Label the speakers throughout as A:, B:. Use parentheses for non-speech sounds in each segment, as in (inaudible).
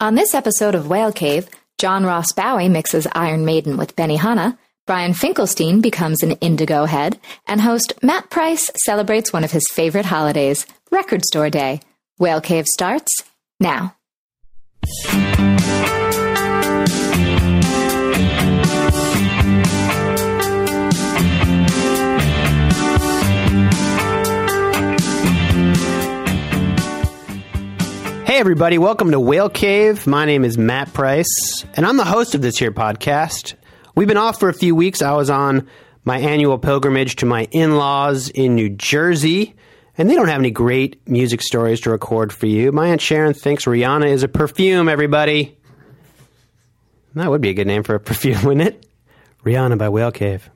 A: On this episode of Whale Cave, John Ross Bowie mixes Iron Maiden with Benihana, Brian Finkelstein becomes an indigo head, and host Matt Price celebrates one of his favorite holidays, Record Store Day. Whale Cave starts now.
B: Hey, everybody, welcome to Whale Cave. My name is Matt Price, and I'm the host of this here podcast. We've been off for a few weeks. I was on my annual pilgrimage to my in laws in New Jersey, and they don't have any great music stories to record for you. My Aunt Sharon thinks Rihanna is a perfume, everybody. That would be a good name for a (laughs) perfume, wouldn't it? Rihanna by Whale Cave.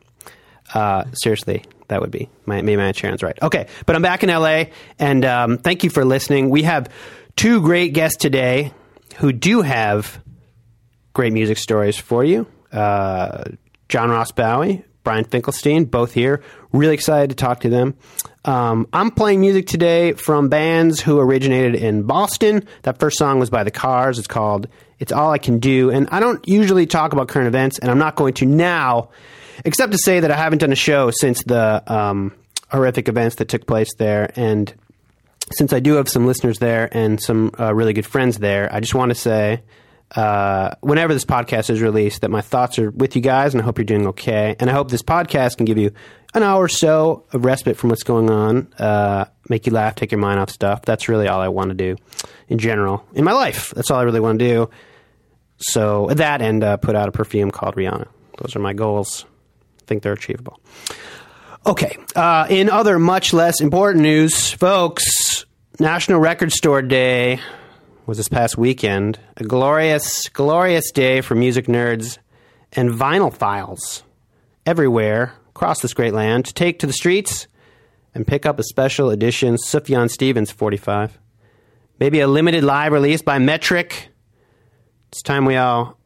B: Uh, seriously, that would be. My, maybe my Aunt Sharon's right. Okay, but I'm back in LA, and um, thank you for listening. We have two great guests today who do have great music stories for you. Uh, John Ross Bowie, Brian Finkelstein, both here. Really excited to talk to them. Um, I'm playing music today from bands who originated in Boston. That first song was by The Cars. It's called It's All I Can Do. And I don't usually talk about current events, and I'm not going to now, except to say that I haven't done a show since the um, horrific events that took place there. And since I do have some listeners there and some uh, really good friends there, I just want to say, uh, whenever this podcast is released, that my thoughts are with you guys, and I hope you're doing okay. And I hope this podcast can give you an hour or so of respite from what's going on, uh, make you laugh, take your mind off stuff. That's really all I want to do in general in my life. That's all I really want to do. So that and uh, put out a perfume called Rihanna. Those are my goals. I think they're achievable. Okay. Uh, in other much less important news, folks, National Record Store Day was this past weekend. A glorious, glorious day for music nerds and vinylphiles everywhere across this great land to take to the streets and pick up a special edition Sufjan Stevens 45. Maybe a limited live release by Metric. It's time we all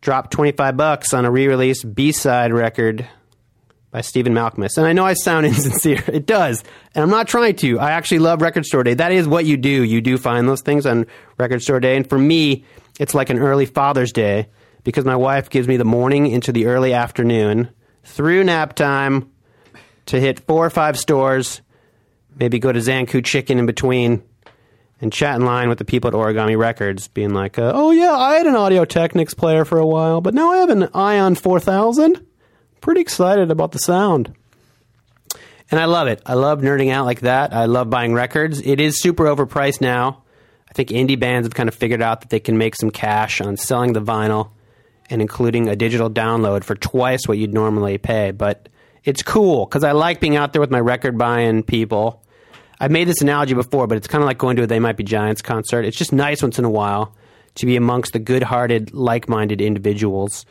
B: drop 25 bucks on a re-release B-side record by Stephen Malkmus. And I know I sound (laughs) insincere. It does. And I'm not trying to. I actually love Record Store Day. That is what you do. You do find those things on Record Store Day. And for me, it's like an early Father's Day because my wife gives me the morning into the early afternoon through nap time to hit four or five stores, maybe go to Zankou Chicken in between, and chat in line with the people at Origami Records, being like, uh, oh yeah, I had an Audio-Technica player for a while, but now I have an Ion 4000 pretty excited about the sound. And I love it. I love nerding out like that. I love buying records. It is super overpriced now. I think indie bands have kind of figured out that they can make some cash on selling the vinyl and including a digital download for twice what you'd normally pay. But it's cool because I like being out there with my record buying people. I've made this analogy before, but it's kind of like going to a They Might Be Giants concert. It's just nice once in a while to be amongst the good hearted, like minded individuals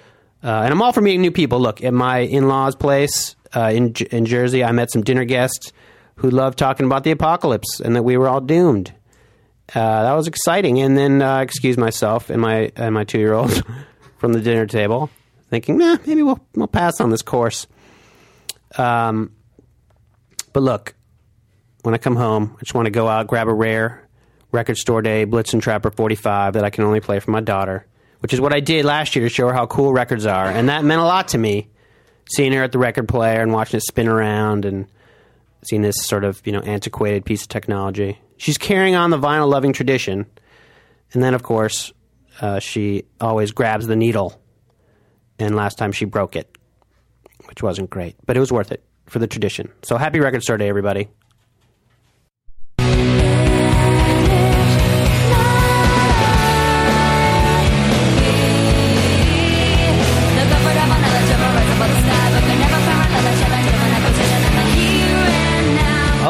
B: uh, and I'm all for meeting new people. Look, at my in law's place uh, in, in Jersey, I met some dinner guests who loved talking about the apocalypse and that we were all doomed. Uh, that was exciting. And then, uh, excuse myself and my, and my two year old (laughs) from the dinner table, thinking, nah, maybe we'll, we'll pass on this course. Um, but look, when I come home, I just want to go out, grab a rare record store day Blitzen Trapper 45 that I can only play for my daughter which is what I did last year to show her how cool records are. And that meant a lot to me, seeing her at the record player and watching it spin around and seeing this sort of, you know, antiquated piece of technology. She's carrying on the vinyl loving tradition. And then, of course, uh, she always grabs the needle. And last time she broke it, which wasn't great, but it was worth it for the tradition. So happy Record Store Day, everybody.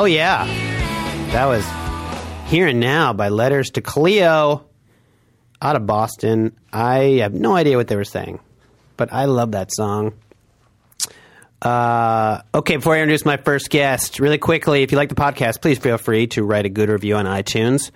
B: Oh, yeah. That was Here and Now by Letters to Cleo out of Boston. I have no idea what they were saying, but I love that song. Uh, okay, before I introduce my first guest, really quickly, if you like the podcast, please feel free to write a good review on iTunes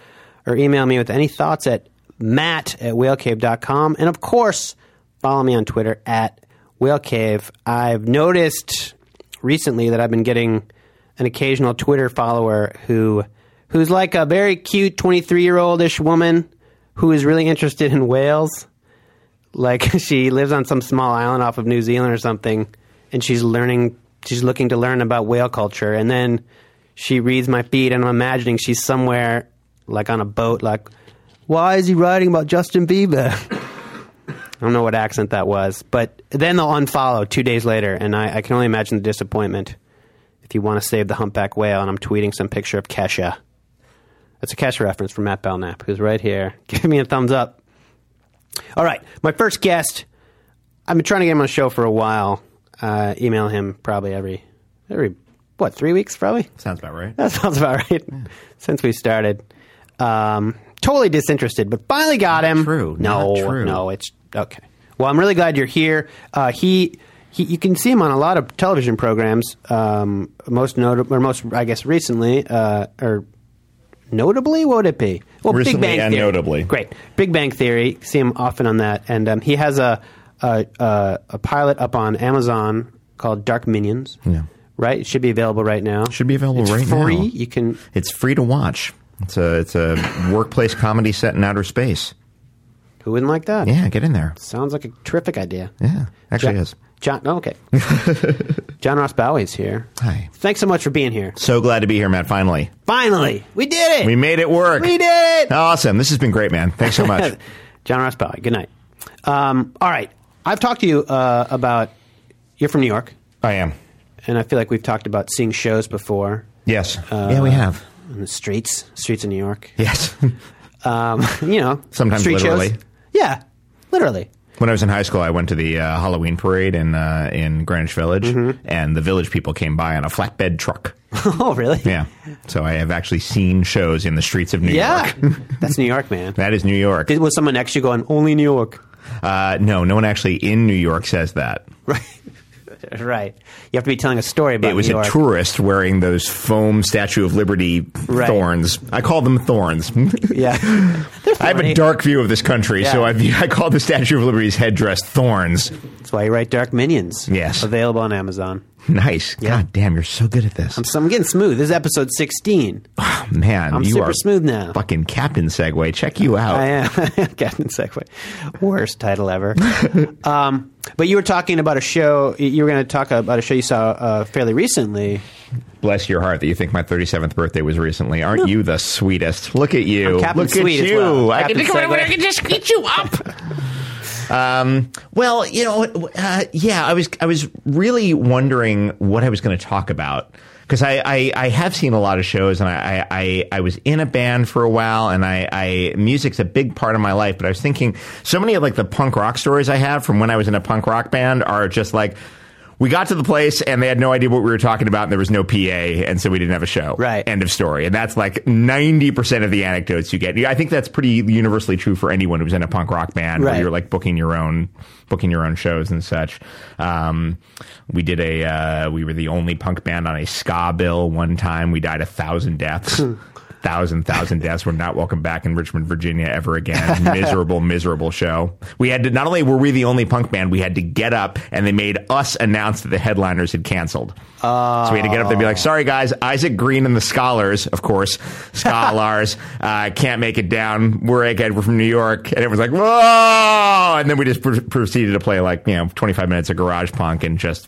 B: or email me with any thoughts at matt at whalecave.com. And of course, follow me on Twitter at whalecave. I've noticed recently that I've been getting an occasional Twitter follower who who's like a very cute 23 year old ish woman who is really interested in whales. Like (laughs) she lives on some small island off of New Zealand or something, and she's learning. She's looking to learn about whale culture, and then she reads my feed, and I'm imagining she's somewhere like on a boat, like, why is he writing about Justin Bieber? (laughs) I don't know what accent that was, but then they'll unfollow two days later, and I, I can only imagine the disappointment if you want to save the humpback whale, and I'm tweeting some picture of Kesha. That's a Kesha reference from Matt Belknap, who's right here. (laughs) Give me a thumbs up. All right, my first guest. I've been trying to get him on the show for a while. Uh, email him probably every every what three weeks probably.
C: Sounds about right.
B: That (laughs) sounds about right. Since we started, um, totally disinterested, but finally got him.
C: true.
B: No,
C: Not true.
B: no, it's okay. Well, I'm really glad you're here. Uh, he, he, you can see him on a lot of television programs. Um, most notable, or most, I guess, recently, uh, or notably, what would it be? Well, Big
C: Recently
B: Bang
C: and
B: Theory.
C: notably.
B: Great, Big Bang Theory. See him often on that, and um, he has a, a a a pilot up on Amazon called Dark Minions.
C: Yeah.
B: Right, it should be available right now.
C: Should be available
B: It's
C: right
B: free.
C: now.
B: You can
C: It's free to watch. It's a it's a workplace comedy set in outer space.
B: Who wouldn't like that?
C: Yeah, get in there.
B: Sounds like a terrific idea.
C: Yeah, actually
B: John,
C: is.
B: John, oh, okay. (laughs) John Ross Bowie's here.
C: Hi.
B: Thanks so much for being here.
C: So glad to be here, Matt. Finally,
B: Finally, we did it.
C: we made it work.
B: We did it.
C: Awesome. This has been great, man. Thanks so much. (laughs)
B: John Ross Bowie. Good night. Um, all right, I've talked to you uh, about. You're from New York,
C: I am.
B: and I feel like we've talked about seeing shows before
C: Yes.
B: Uh,
C: yeah, we have.
B: in the streets, streets of New York.
C: Yes.
B: Um, (laughs) you know,
C: Sometimes
B: street
C: literally.
B: Shows. Yeah, literally.
C: When I was in high school, I went to the uh, Halloween parade in uh, in Greenwich Village,
B: Mm-hmm.
C: and the village people came by on a flatbed truck. (laughs)
B: oh, really?
C: Yeah. So I have actually seen shows in the streets of New
B: Yeah,
C: York. (laughs)
B: that's New York, man.
C: that is New York.
B: Did, was someone actually going, only New York?
C: Uh, no, no one actually in New York says that. (laughs)
B: Right. (laughs) right. You have to be telling a story about
C: It was a tourist wearing those foam Statue of Liberty
B: Right.
C: thorns. I call them thorns. (laughs)
B: Yeah.
C: I have a dark view of this country, so I,
B: Yeah. (laughs)
C: I call the Statue of Liberty's headdress thorns.
B: That's why you write Dark Minions.
C: Yes.
B: Available on Amazon.
C: Nice.
B: Yeah.
C: God damn, you're so good at this.
B: I'm, so I'm getting smooth. This is episode 16.
C: Oh, Man,
B: I'm
C: you
B: super
C: are
B: smooth now.
C: fucking Captain Segue. Check you out.
B: I am. (laughs) Captain Segue. Worst title ever. (laughs) um, but you were talking about a show. You were going to talk about a show you saw uh, fairly recently.
C: Bless your heart that you think my 37th birthday was recently. Aren't you the sweetest? Look at you. Look
B: Sweet
C: at you.
B: well.
C: I, can. I can just get you up. (laughs) um, well, you know, uh, yeah, I was I was really wondering what I was going to talk about because I, I, I have seen a lot of shows and I, I, I was in a band for a while and I, I music's a big part of my life. But I was thinking so many of like the punk rock stories I have from when I was in a punk rock band are just like. We got to the place and they had no idea what we were talking about and there was no PA and so we didn't have a show.
B: Right.
C: End of story. And that's like 90% of the anecdotes you get. I think that's pretty universally true for anyone who's in a punk rock band
B: Right.
C: where you're like booking your own booking your own shows and such. Um, we did a uh, we were the only punk band on a ska bill one time. We died a thousand deaths. (laughs) Thousand, thousand deaths. We're not welcome back in Richmond, Virginia ever again. (laughs) miserable, miserable show. We had to, not only were we the only punk band, we had to get up and they made us announce that the headliners had canceled. so we had to get up there and be like, sorry guys, Isaac Green and the Skalars, of course, Skalars, (laughs) uh, can't make it down. We're Egghead, we're from New York. And it was like, whoa! And then we just pr- proceeded to play like, you know, 25 minutes of garage punk and just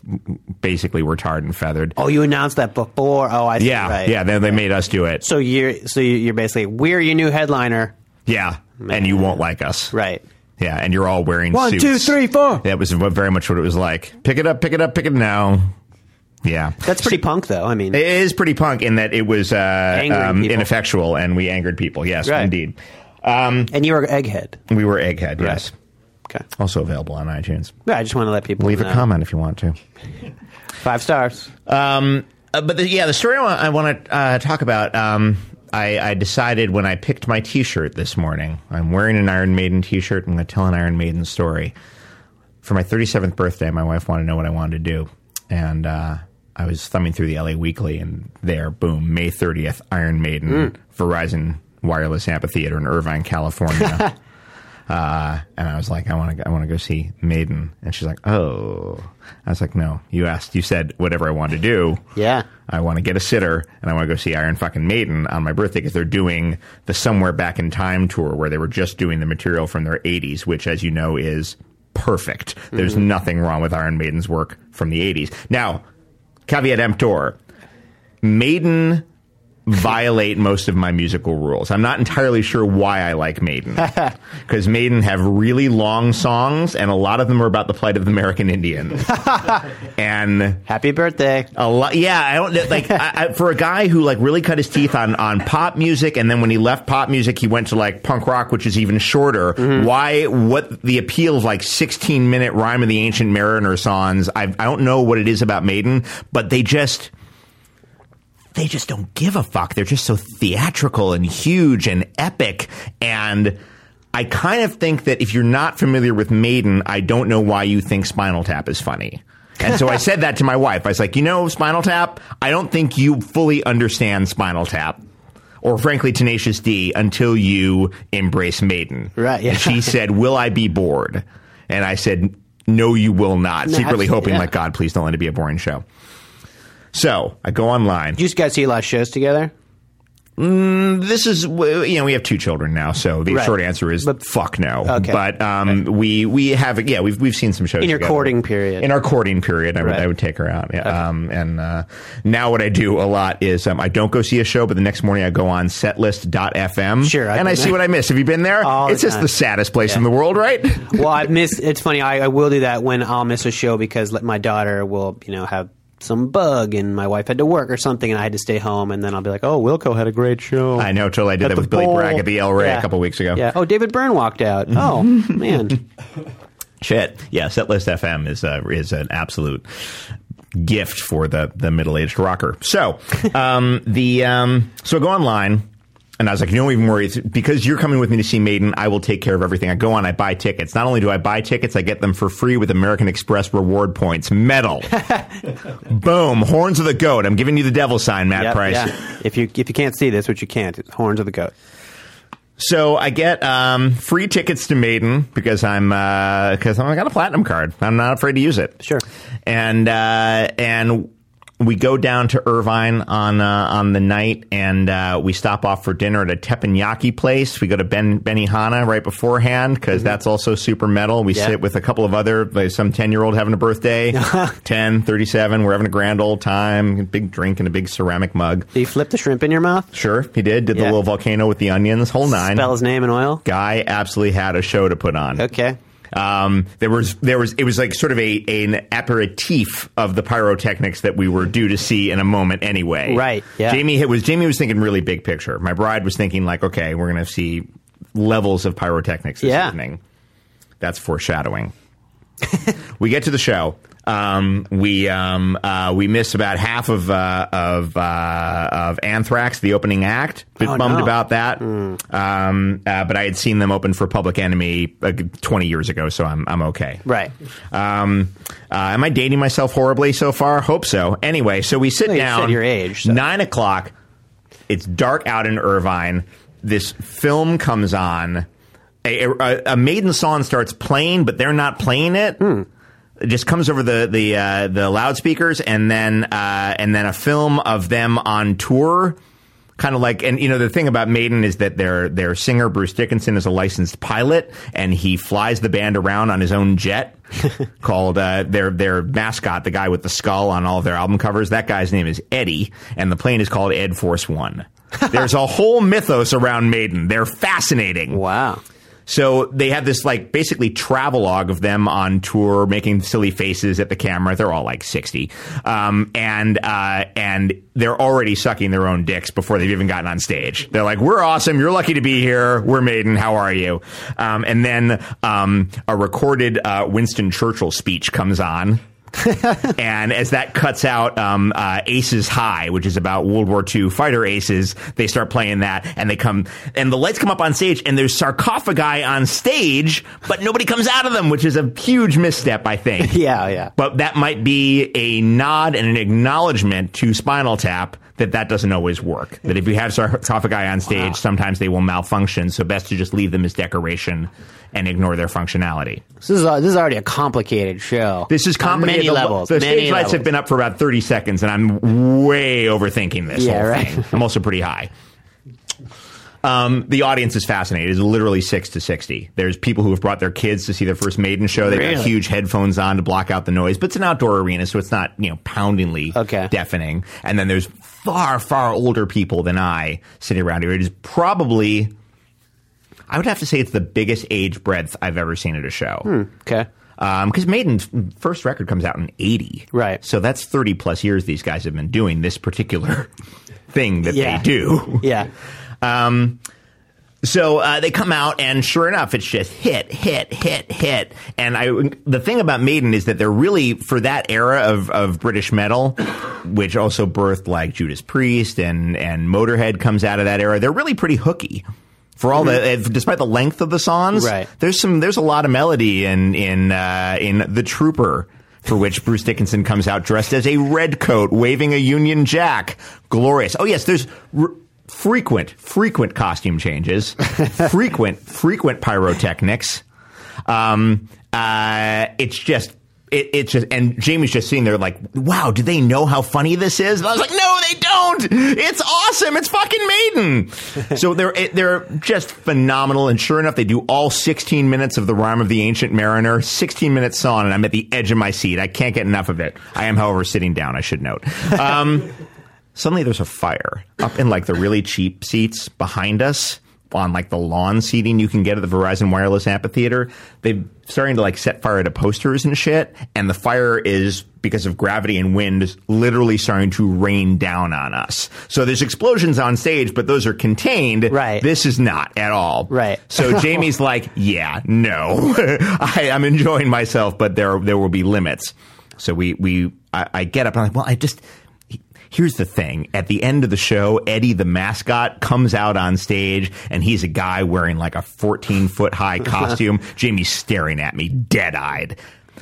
C: basically were tarred and feathered.
B: Oh, you announced that before. Oh, I see.
C: Yeah,
B: Right.
C: yeah, then they made us do it.
B: So you're so you're basically we're your new headliner.
C: Yeah, and you won't like us.
B: Right.
C: Yeah, and you're all wearing
B: One,
C: suits.
B: two, three, four.
C: That was very much what it was like. Pick it up, pick it up, pick it now. Yeah.
B: That's pretty punk, though. I mean,
C: It is pretty punk in that it was uh, um, ineffectual and we angered people. Yes,
B: Right.
C: indeed. Um,
B: and you were Egghead.
C: we were Egghead, yes.
B: Okay.
C: Also available on iTunes.
B: Yeah, I just want to let people
C: Leave a comment if you want to.
B: Five stars.
C: Um, uh, but the, yeah, the story I want, I want to uh, talk about. Um, I, I decided when I picked my T-shirt this morning. I'm wearing an Iron Maiden T-shirt. I'm going to tell an Iron Maiden story. For my 37th birthday, my wife wanted to know what I wanted to do, and uh, I was thumbing through the LA Weekly, and there, boom, May 30th, Iron Maiden, Verizon Wireless Amphitheater in Irvine, California. (laughs) Uh, and I was like, I want to, I want to go see Maiden. And she's like, oh. I was like, no, you asked, you said whatever I wanted to do.
B: Yeah.
C: I want to get a sitter and I want to go see Iron fucking Maiden on my birthday because they're doing the Somewhere Back in Time tour where they were just doing the material from their 80s, which, as you know, is perfect. There's nothing wrong with Iron Maiden's work from the 80s. Now, caveat emptor Maiden violate most of my musical rules. I'm not entirely sure why I like Maiden. (laughs) Because Maiden have really long songs, and a lot of them are about the plight of the American Indian. (laughs) and
B: Happy birthday.
C: a lot, yeah. I don't like I, I, for a guy who like really cut his teeth on on pop music, and then when he left pop music, he went to like punk rock, which is even shorter. Mm-hmm. Why? What the appeal of like 16 minute rhyme of the ancient mariner songs? I I don't know what it is about Maiden, but they just they just don't give a fuck. They're just so theatrical and huge and epic. And I kind of think that if you're not familiar with Maiden, I don't know why you think Spinal Tap is funny. And so I said that to my wife. I was like, you know, Spinal Tap, I don't think you fully understand Spinal Tap. Or frankly, Tenacious D until you embrace Maiden.
B: Right, yeah.
C: And she (laughs) said, will I be bored? And I said, no, you will not.
B: No,
C: Secretly hoping,
B: yeah.
C: like, God, please don't let it be a boring show. So I go online.
B: You guys see a lot of shows together?
C: This is you know we have two children now, so the
B: Right.
C: short answer is
B: But-
C: fuck no.
B: Okay.
C: But um, we we have yeah we've we've seen some shows
B: In your
C: together.
B: courting period.
C: In our courting period, I would
B: Right.
C: I would take her out. Yeah. Um, and uh, now what I do a lot is um, I don't go see a show, but the next morning I go on setlist.fm.
B: Sure, I've
C: and I see
B: there.
C: what I miss. Have you been there?
B: All the
C: it's just
B: time.
C: the saddest place
B: Yeah.
C: in the world, right?
B: well, I've missed. It's funny. I, I will do that when I'll miss a show because my daughter will, you know, have some bug and my wife had to work or something and I had to stay home and then I'll be like, oh, Wilco had a great show.
C: I know, totally. I did
B: At
C: that with Billy
B: bowl.
C: Bragg at the El Rey
B: Yeah.
C: a couple weeks ago.
B: Yeah. Oh, David Byrne walked out. Oh man. (laughs)
C: Shit. Yeah, Setlist FM is uh, is an absolute gift for the the middle aged rocker. So, um, the um, so go online. And I was like, you don't even worry. It's because you're coming with me to see Maiden, I will take care of everything. I go on, I buy tickets. Not only do I buy tickets, I get them for free with American Express reward points. Metal. (laughs) Boom. Horns of the goat. I'm giving you the devil sign, Matt
B: Yep,
C: Price.
B: yeah. If you if you can't see this, which you can't, it's horns of the goat.
C: So I get um, free tickets to Maiden because I'm because I got a platinum card. I'm not afraid to use it.
B: Sure.
C: And uh, and we go down to Irvine on uh, on the night, and uh, we stop off for dinner at a teppanyaki place. We go to Ben Benihana right beforehand because that's also super metal. We
B: Mm-hmm. Yeah.
C: sit with a couple of other like some ten year old having a birthday, (laughs) 10, 37. We're having a grand old time. Big drink in a big ceramic mug.
B: Do you flip the shrimp in your mouth?
C: Sure, he did. Did the little volcano with the onions, whole nine
B: Spell his name in oil.
C: guy absolutely had a show to put on.
B: Okay.
C: Um, there was there was it was like sort of a an aperitif of the pyrotechnics that we were due to see in a moment anyway.
B: Right, yeah.
C: Jamie hit- was Jamie was thinking really big picture. My bride was thinking like, okay, we're gonna see levels of pyrotechnics this
B: Yeah.
C: evening. That's foreshadowing. (laughs) we get to the show. Um, we um, uh, we miss about half of uh, of uh, of Anthrax, the opening act. Bit
B: Oh,
C: bummed
B: no.
C: about that. Um, uh, but I had seen them open for Public Enemy uh, 20 years ago, so I'm I'm okay.
B: Right.
C: Um, uh, am I dating myself horribly so far? Hope so. Anyway, so we sit
B: Well, you
C: down.
B: said your age, so-
C: Nine o'clock. It's dark out in Irvine. This film comes on. A, a, a maiden song starts playing, but they're not playing it. It just comes over the the uh, the loudspeakers, and then uh, and then a film of them on tour. Kind of like, and you know, the thing about Maiden is that their their singer Bruce Dickinson is a licensed pilot, and he flies the band around on his own jet. (laughs) called uh, their their mascot, the guy with the skull on all of their album covers. That guy's name is Eddie, and the plane is called Ed Force One. (laughs) There's a whole mythos around Maiden. They're fascinating.
B: Wow.
C: So they have this like basically travelogue of them on tour, making silly faces at the camera. They're all like sixty, um, and uh, and they're already sucking their own dicks before they've even gotten on stage. They're like, "We're awesome. You're lucky to be here. We're Maiden. How are you?" Um, and then um, a recorded uh, Winston Churchill speech comes on. (laughs) and as that cuts out um, uh, Aces High, which is about World War II fighter aces, they start playing that, and they come, and the lights come up on stage, and there's sarcophagi on stage, but nobody comes out of them, which is a huge misstep, I think. (laughs)
B: Yeah, yeah.
C: But that might be a nod and an acknowledgement to Spinal Tap that that doesn't always work. That if you have sarcophagi on stage, wow. sometimes they will malfunction. So best to just leave them as decoration and ignore their functionality.
B: This is this is already a complicated show.
C: This is complicated.
B: many the, levels.
C: The
B: many
C: stage lights have been up for about thirty seconds, and I'm way overthinking this.
B: Yeah,
C: whole
B: right.
C: Thing. I'm also pretty high. Um, the audience is fascinated. It's literally six to sixty. There's people who have brought their kids to see their first Maiden show. They've
B: Really?
C: got huge headphones on to block out the noise, but it's an outdoor arena, so it's not you know poundingly
B: Okay.
C: deafening. And then there's far far older people than I sitting around here. It is probably, I would have to say, it's the biggest age breadth I've ever seen at a show.
B: Okay.
C: Because Maiden's first record comes out in 80.
B: Right.
C: So that's 30 plus years these guys have been doing this particular (laughs) thing that
B: Yeah.
C: they do.
B: Yeah. (laughs)
C: Um, so uh, they come out, and sure enough, it's just hit, hit, hit, hit. And I, the thing about Maiden is that they're really for that era of, of British metal, which also birthed like Judas Priest and and Motorhead comes out of that era. They're really pretty hooky. For all the, despite the length of the songs,
B: Right.
C: there's some, there's a lot of melody in in uh, in the Trooper, for which Bruce Dickinson comes out dressed as a red coat, waving a Union Jack. Glorious. Oh yes, there's r- frequent, frequent costume changes, (laughs) frequent, frequent pyrotechnics. Um, uh, it's just. It, it's just, and Jamie's just sitting there like, wow, do they know how funny this is? And I was like, no, they don't. It's awesome. It's fucking Maiden. (laughs) so they're, it- they're just phenomenal. And sure enough, they do all 16 minutes of the Rhyme of the Ancient Mariner, 16 minutes song, and I'm at the edge of my seat. I can't get enough of it. I am, however, sitting down, I should note. Um, (laughs) suddenly there's a fire up in like the really cheap seats behind us on like the lawn seating you can get at the Verizon Wireless Amphitheater. They're starting to like set fire to posters and shit. And the fire is because of gravity and wind is literally starting to rain down on us. So there's explosions on stage, but those are contained.
B: Right.
C: This is not at all.
B: Right.
C: So (laughs) Jamie's like, yeah, no, (laughs) I, I'm enjoying myself, but there, there will be limits. So we, we, I, I get up and I'm like, well, I just, Here's the thing. At the end of the show, Eddie the mascot comes out on stage and he's a guy wearing like a 14 foot high (laughs) costume. Jamie's staring at me dead eyed.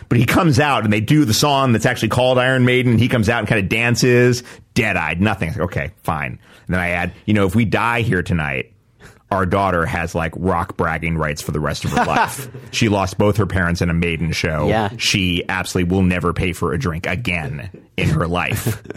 C: But he comes out and they do the song that's actually called Iron Maiden. He comes out and kind of dances, dead eyed, nothing. Okay, fine. And then I add, you know, if we die here tonight, our daughter has like rock bragging rights for the rest of her (laughs) life. she lost both her parents in a maiden show.
B: Yeah.
C: She absolutely will never pay for a drink again in her life. (laughs)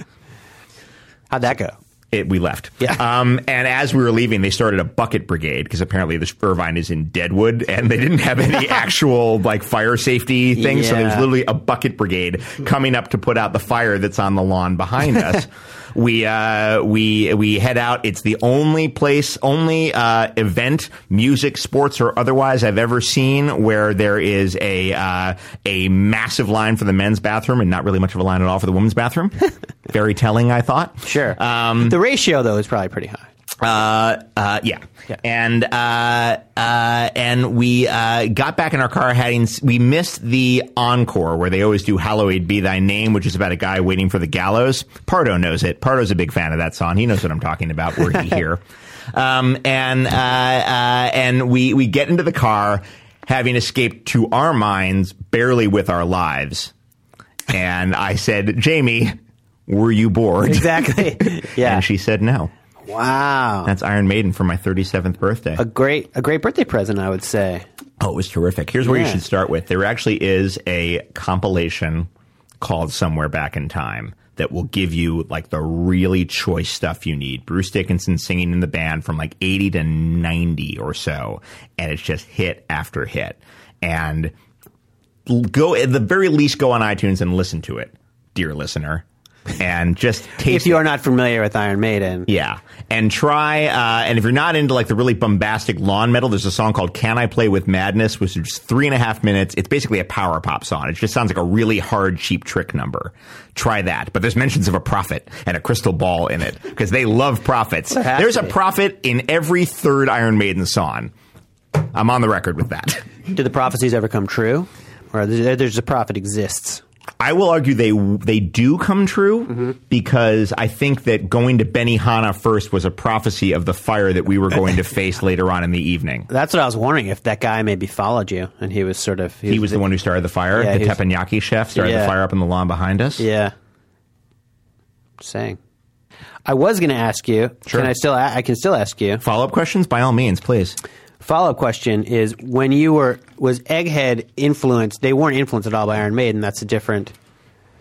B: How'd that go?
C: It, we left.
B: Yeah.
C: Um, and as we were leaving, they started a bucket brigade because apparently the Irvine is in Deadwood and they didn't have any (laughs) actual like fire safety things. So there's literally a bucket brigade coming up to put out the fire that's on the lawn behind us. (laughs) we uh, we we head out. It's the only place, only uh, event, music, sports, or otherwise I've ever seen where there is a uh, a massive line for the men's bathroom and not really much of a line at all for the women's bathroom. (laughs) Very telling, I thought.
B: Sure.
C: Um,
B: the ratio, though, is probably pretty high.
C: Uh, uh, yeah.
B: Yeah.
C: And, uh, uh, and we, uh, got back in our car heading, we missed the encore where they always do Hallowed Be Thy Name, which is about a guy waiting for the gallows. Pardo knows it. Pardo's a big fan of that song. He knows what I'm talking about. Were he (laughs) here? Um, and, uh, uh, and we, we get into the car having escaped to our minds barely with our lives. And I said, Jamie, were you bored?
B: Exactly. (laughs) yeah.
C: And she said no.
B: Wow.
C: That's Iron Maiden for my 37th birthday.
B: a great, a great birthday present, I would say.
C: oh, it was terrific. Here's where you should start with. There actually is a compilation called Somewhere Back in Time that will give you like the really choice stuff you need. Bruce Dickinson singing in the band from like 80 to 90 or so. And it's just hit after hit. And go, at the very least, go on iTunes and listen to it, dear listener. And just taste
B: If you are not familiar with Iron Maiden,
C: Yeah. And try, uh, and if you're not into like the really bombastic lawn metal, there's a song called Can I Play with Madness, which is three and a half minutes. It's basically a power pop song. It just sounds like a really hard, cheap trick number. Try that. But there's mentions of a prophet and a crystal ball in it because they love prophets.
B: There
C: There's a prophet in every third Iron Maiden song. I'm on the record with that.
B: do the prophecies ever come true? Or there- there's a prophet exists?
C: I will argue they they do come true mm-hmm. because I think that going to Benihana first was a prophecy of the fire that we were going to (laughs) face later on in the evening.
B: That's what I was wondering if that guy maybe followed you and he was sort of
C: He was the one who started the fire.
B: Yeah,
C: the
B: he was-
C: teppanyaki chef started
B: Yeah.
C: the fire up in the lawn behind us.
B: yeah. Saying. I was going to ask you.
C: Sure.
B: Can I still? I can still ask you.
C: Follow up questions, by all means, please.
B: Follow up question is: When you were was Egghead influenced? They weren't influenced at all by Iron Maiden. That's a different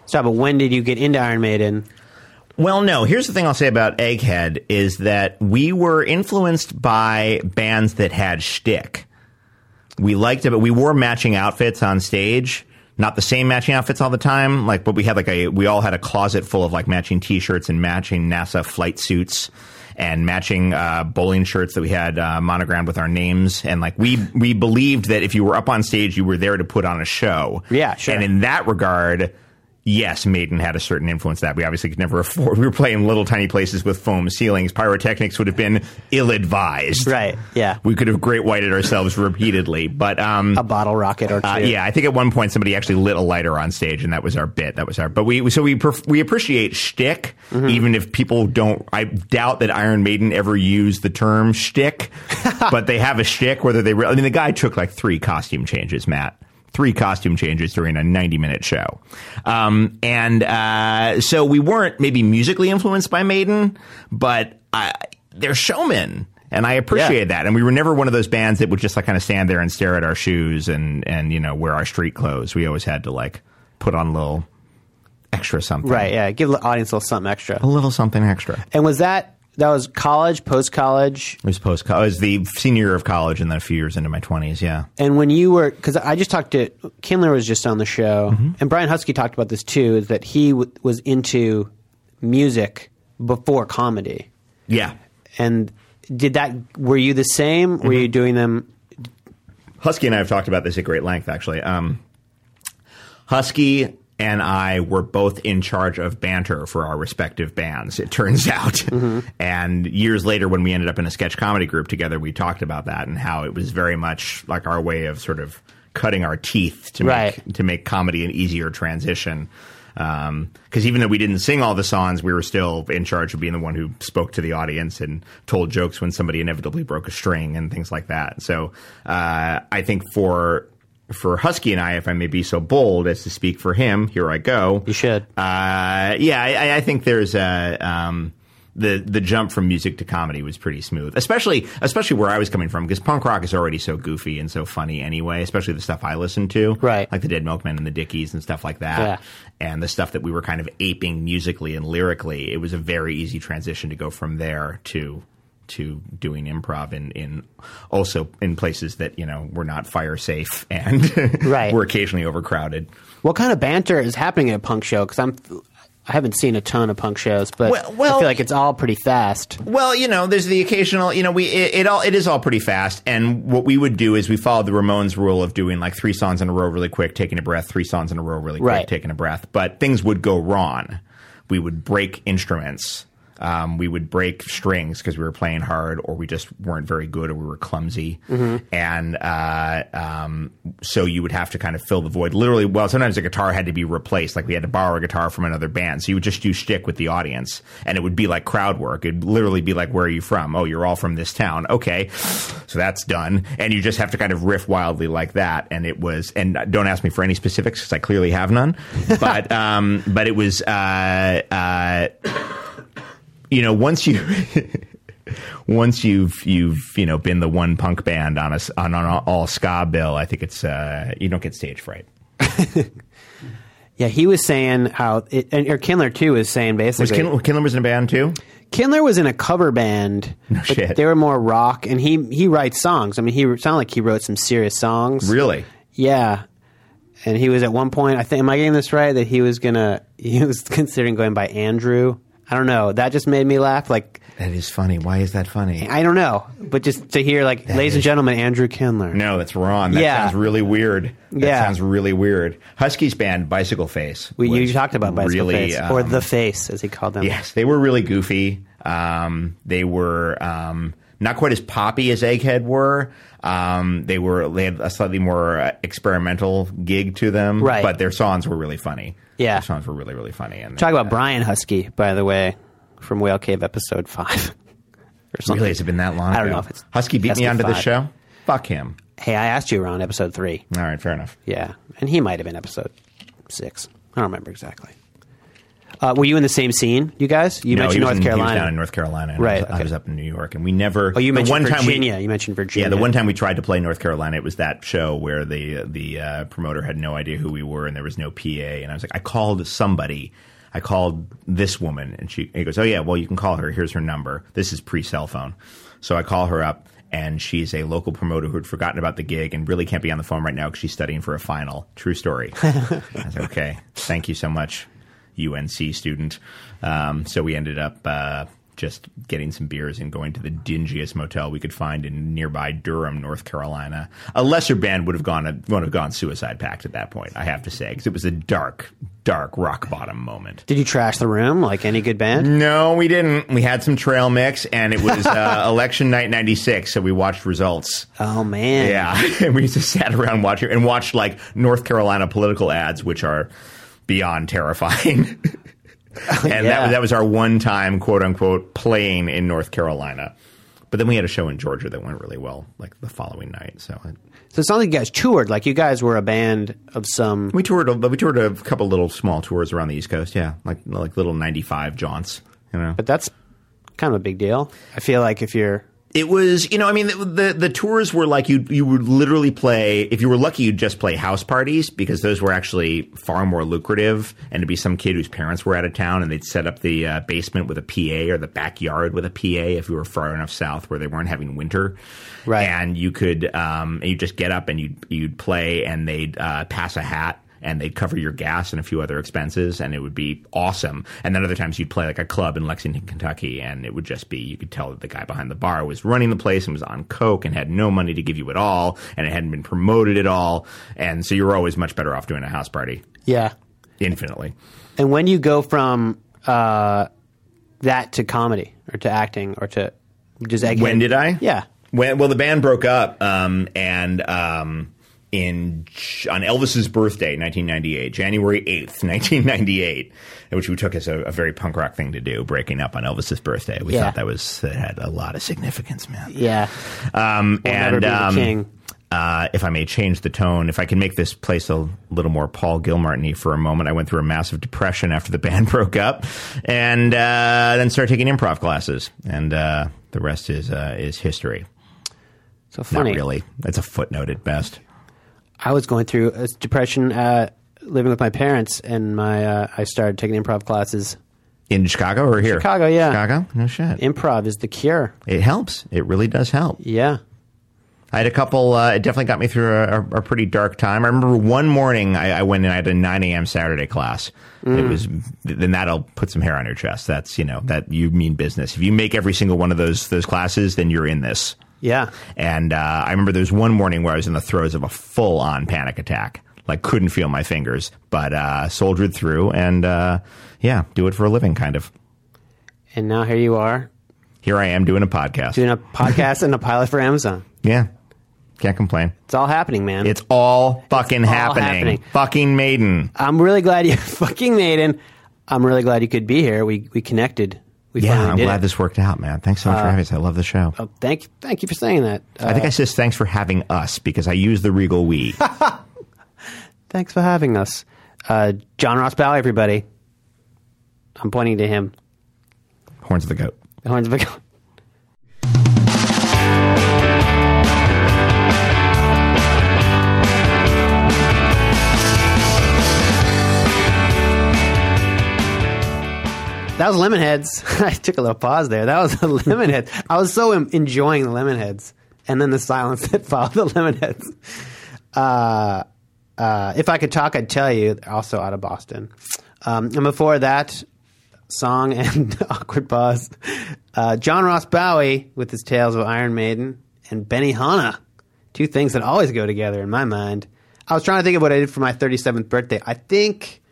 B: stuff. But when did you get into Iron Maiden?
C: Well, no. Here's the thing I'll say about Egghead is that we were influenced by bands that had shtick. We liked it, but we wore matching outfits on stage. Not the same matching outfits all the time, like, but we had like a, we all had a closet full of like matching t-shirts and matching NASA flight suits and matching uh, bowling shirts that we had uh, monogrammed with our names. And like, we, we believed that if you were up on stage, you were there to put on a show.
B: Yeah, sure.
C: And in that regard, yes, Maiden had a certain influence that we obviously could never afford. (laughs) We were playing little tiny places with foam ceilings. Pyrotechnics would have been ill advised.
B: Right. Yeah.
C: We could have great whited ourselves repeatedly. But um,
B: A bottle rocket or two.
C: uh, yeah, I think at one point somebody actually lit a lighter on stage, and that was our bit. That was our. But we so we we appreciate shtick,
B: Mm-hmm.
C: even if people don't. I doubt that Iron Maiden ever used the term shtick, (laughs) but they have a shtick. Whether they, re- I mean, the guy took like three costume changes, Matt. Three costume changes during a 90 minute show. Um, and uh, so we weren't maybe musically influenced by Maiden, but uh, they're showmen and I appreciate
B: Yeah.
C: that. And we were never one of those bands that would just like kind of stand there and stare at our shoes and and you know wear our street clothes. We always had to like put on a little extra something,
B: Right. Yeah. Give the audience a little something extra.
C: A little something extra.
B: And was that that was college, post college?
C: It was post. College. It was the senior year of college, and then a few years into my twenties. Yeah.
B: And when you were, because I just talked to Kindler was just on the show,
C: Mm-hmm.
B: and Brian Huskey talked about this too, is that he w- was into music before comedy.
C: Yeah.
B: And did that? Were you the same? Were
C: Mm-hmm.
B: you doing them?
C: Huskey and I have talked about this at great length, actually. Um, Huskey and I were both in charge of banter for our respective bands, it turns (laughs) out. And years later, when we ended up in a sketch comedy group together, we talked about that and how it was very much like our way of sort of cutting our teeth to
B: Right.
C: make to make comedy an easier transition. Because even though we didn't sing all the songs, we were still in charge of being the one who spoke to the audience and told jokes when somebody inevitably broke a string and things like that. So uh, I think for for Huskey and I, if I may be so bold as to speak for him, here I go.
B: You should.
C: Uh, yeah, I, I think there's a. Um, the the jump from music to comedy was pretty smooth, especially especially where I was coming from because punk rock is already so goofy and so funny anyway, especially the stuff I listened to,
B: Right.
C: Like the Dead Milkmen and the Dickies and stuff like that,
B: Yeah.
C: and the stuff that we were kind of aping musically and lyrically. It was a very easy transition to go from there to to doing improv in, in also in places that you know were not fire safe and (laughs)
B: Right.
C: were occasionally overcrowded.
B: What kind of banter is happening at a punk show? Because I'm, I haven't seen a ton of punk shows, but
C: Well- well-
B: I feel like it's all pretty fast.
C: Well, you know, there's the occasional, you know, we it, it all it is all pretty fast, and what we would do is we followed the Ramones rule of doing like three songs in a row really quick, taking a breath, three songs in a row really quick,
B: Right.
C: taking a breath. But things would go wrong. We would break instruments. Um, we would break strings because we were playing hard, or we just weren't very good, or we were clumsy, and uh, um, so you would have to kind of fill the void. Literally, well, sometimes the guitar had to be replaced, like we had to borrow a guitar from another band. So you would just do shtick with the audience, and it would be like crowd work. It'd literally be like, "Where are you from? Oh, you're all from this town. Okay, so that's done." And you just have to kind of riff wildly like that. And it was, and don't ask me for any specifics because I clearly have none. But (laughs) um, but it was. Uh, uh, you know, once you (laughs) once you've you've you know been the one punk band on a on an all ska bill, I think it's uh, you don't get stage fright. (laughs)
B: Yeah, he was saying how, it, and or Kindler too was saying
C: Was
B: basically.
C: Kindler, Kindler was in a band too?
B: Kindler was in a cover band. No but
C: shit.
B: They were more rock, and he he writes songs. I mean, he sounded like he wrote some serious songs.
C: Really?
B: Yeah. And he was at one point. I think. Am I getting this right? That he was gonna. (laughs) He was considering going by Andrew. I don't know. That just made me laugh. Like
C: That is funny. Why is that funny?
B: I don't know, but just to hear like, ladies and gentlemen, Andrew Kindler.
C: No, that's wrong. That
B: Yeah.
C: sounds really weird. That
B: Yeah.
C: sounds really weird. Huskey's band, Bicycle Face.
B: We, you talked about Bicycle
C: really,
B: Face or
C: um,
B: the Face, as he called them.
C: Yes, they were really goofy. Um, they were um, not quite as poppy as Egghead were. Um, they were they had a slightly more uh, experimental gig to them,
B: Right.
C: But their songs were really funny.
B: Yeah.
C: their songs were really really funny. And
B: Talk about uh, Brian Huskey, by the way, from Whale Cave episode five. (laughs) or something.
C: really has it been that long?
B: I don't
C: ago?
B: know if it's
C: Huskey beat
B: Huskey
C: me onto the show. Fuck him.
B: Hey, I asked you around episode three.
C: All right, fair enough.
B: Yeah, and he might have been episode six. I don't remember exactly. Uh, were you in the same scene, you guys? You
C: No,
B: mentioned North
C: in-
B: Carolina.
C: Down in North Carolina.
B: Right,
C: I was, I was up in New York, and we never.
B: oh, you mentioned
C: one time we-
B: Virginia. you mentioned Virginia.
C: Yeah, the one time we tried to play North Carolina, it was that show where the the uh, promoter had no idea who we were, and there was no PA. And I was like, I called somebody. I called this woman, and she and he goes, "Oh yeah, well you can call her. Here's her number. This is pre cell phone." So I call her up, and she's a local promoter who had forgotten about the gig and really can't be on the phone right now because she's studying for a final. True story. (laughs) I was like, okay, thank you so much, UNC student. Um, so we ended up. Uh, just getting some beers and going to the dingiest motel we could find in nearby Durham, North Carolina. A lesser band would have gone would have gone Suicide Pact at that point. I have to say because it was a dark, dark rock bottom moment.
B: Did you trash the room like any good band?
C: No, we didn't. We had some trail mix, and it was uh, (laughs) election night '96, so we watched results.
B: Oh man.
C: Yeah, and (laughs) we just sat around watching and watched like North Carolina political ads, which are beyond terrifying. (laughs) and
B: Yeah.
C: that, that was our one time, quote unquote, playing in North Carolina. But then we had a show in Georgia that went really well, like the following night. So it,
B: So it sounds like you guys toured. Like you guys were a band of some.
C: we toured. a- We toured a couple little small tours around the East Coast. Yeah, like like little ninety five jaunts. You know,
B: But that's kind of a big deal. I feel like if you're
C: It was, you know, I mean, the, the the tours were like you you would literally play. If you were lucky, you'd just play house parties because those were actually far more lucrative. And to be some kid whose parents were out of town and they'd set up the uh, basement with a PA or the backyard with a PA if you were far enough south where they weren't having winter,
B: Right.
C: And you could um, you just get up and you would you'd play and they'd uh, pass a hat. And they'd cover your gas and a few other expenses, and it would be awesome. And then other times you'd play like a club in Lexington, Kentucky, and it would just be you could tell that the guy behind the bar was running the place and was on coke and had no money to give you at all, and it hadn't been promoted at all, and so you were always much better off doing a house party,
B: yeah.
C: infinitely.
B: And when you go from uh, that to comedy or to acting or to just Egghead-
C: When did I?
B: Yeah.
C: When, well, the band broke up, um, and um, in on Elvis's birthday, 1998, January 8th, 1998, (laughs) which we took as a, a very punk rock thing to do, breaking up on Elvis's birthday. We
B: Yeah.
C: thought that was that had a lot of significance, man.
B: Yeah.
C: Um,
B: We'll
C: and
B: never be the
C: um. Uh, if I may change the tone, if I can make this place a little more Paul Gilmartin for a moment, I went through a massive depression after the (laughs) band broke up, and uh, then started taking improv classes, and uh, the rest is uh, is history.
B: So
C: Not
B: funny.
C: really. That's a footnote at best.
B: I was going through a depression uh, living with my parents, and my uh, I started taking improv classes.
C: In Chicago or here?
B: Chicago, yeah.
C: Chicago? No shit.
B: Improv is the cure.
C: it helps. It really does help.
B: Yeah.
C: I had a couple. Uh, it definitely got me through a, a, pretty dark time. I remember one morning I, I went in. I had a nine a.m. Saturday class. It was then that'll put some hair on your chest. That's you know that you mean business. If you make every single one of those those classes, then you're in this.
B: Yeah.
C: And uh, I remember there was one morning where I was in the throes of a full on panic attack. Like couldn't feel my fingers, but uh, soldiered through and uh, yeah, do it for a living, kind of.
B: And now here you are
C: Here I am doing a podcast.
B: doing a podcast and a pilot for Amazon. (laughs)
C: Yeah, can't complain.
B: It's all happening, man.
C: It's all fucking
B: all
C: happening.
B: happening.
C: Fucking maiden.
B: I'm really glad you (laughs) fucking Maiden. I'm really glad you could be here. We we connected. We
C: Yeah, I'm glad
B: it.
C: this worked out, man. Thanks so much for having us. I love the show.
B: Oh, thank thank you for saying that. Uh,
C: I think I said thanks for having us because I use the regal we. (laughs)
B: thanks for having us, uh, John Ross Bowie. Everybody, I'm pointing to him.
C: Horns of the goat.
B: Horns of the goat. That was Lemonheads. (laughs) I took a little pause there. That was (laughs) Lemonheads. I was so em- enjoying the Lemonheads, and then the silence (laughs) that followed the Lemonheads. Uh, uh, if I could talk, I'd tell you. Also out of Boston. Um, and before that, song and awkward pause. Uh, John Ross Bowie with his Tales of Iron Maiden and Benihana, two things that always go together in my mind. I was trying to think of what I did for my 37th birthday. I think,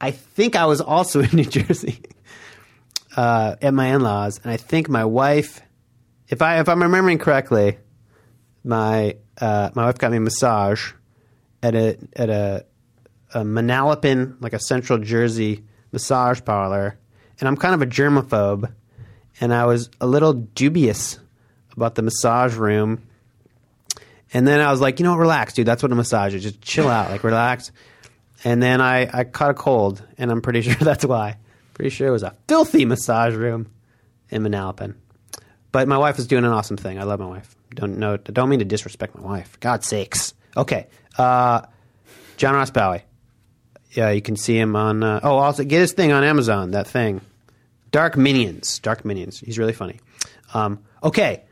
B: I think I was also in New Jersey uh, at my in-laws, and I think my wife, if I if I'm remembering correctly, my uh, my wife got me a massage at a at a, a Manalapan, like a Central Jersey massage parlor, and I'm kind of a germaphobe, and I was a little dubious about the massage room. And then I was like, you know what, relax, dude. That's what a massage is. Just chill out, like relax. And then I, I caught a cold, and I'm pretty (laughs) sure that's why. Pretty sure it was a filthy massage room in Manalapan. But my wife is doing an awesome thing. I love my wife. Don't know. Don't mean to disrespect my wife. God sakes. Okay. Uh, John Ross Bowie. Yeah, you can see him on. Uh, oh, also get his thing on Amazon. That thing, Dark Minions. Dark Minions. He's really funny. Um, okay,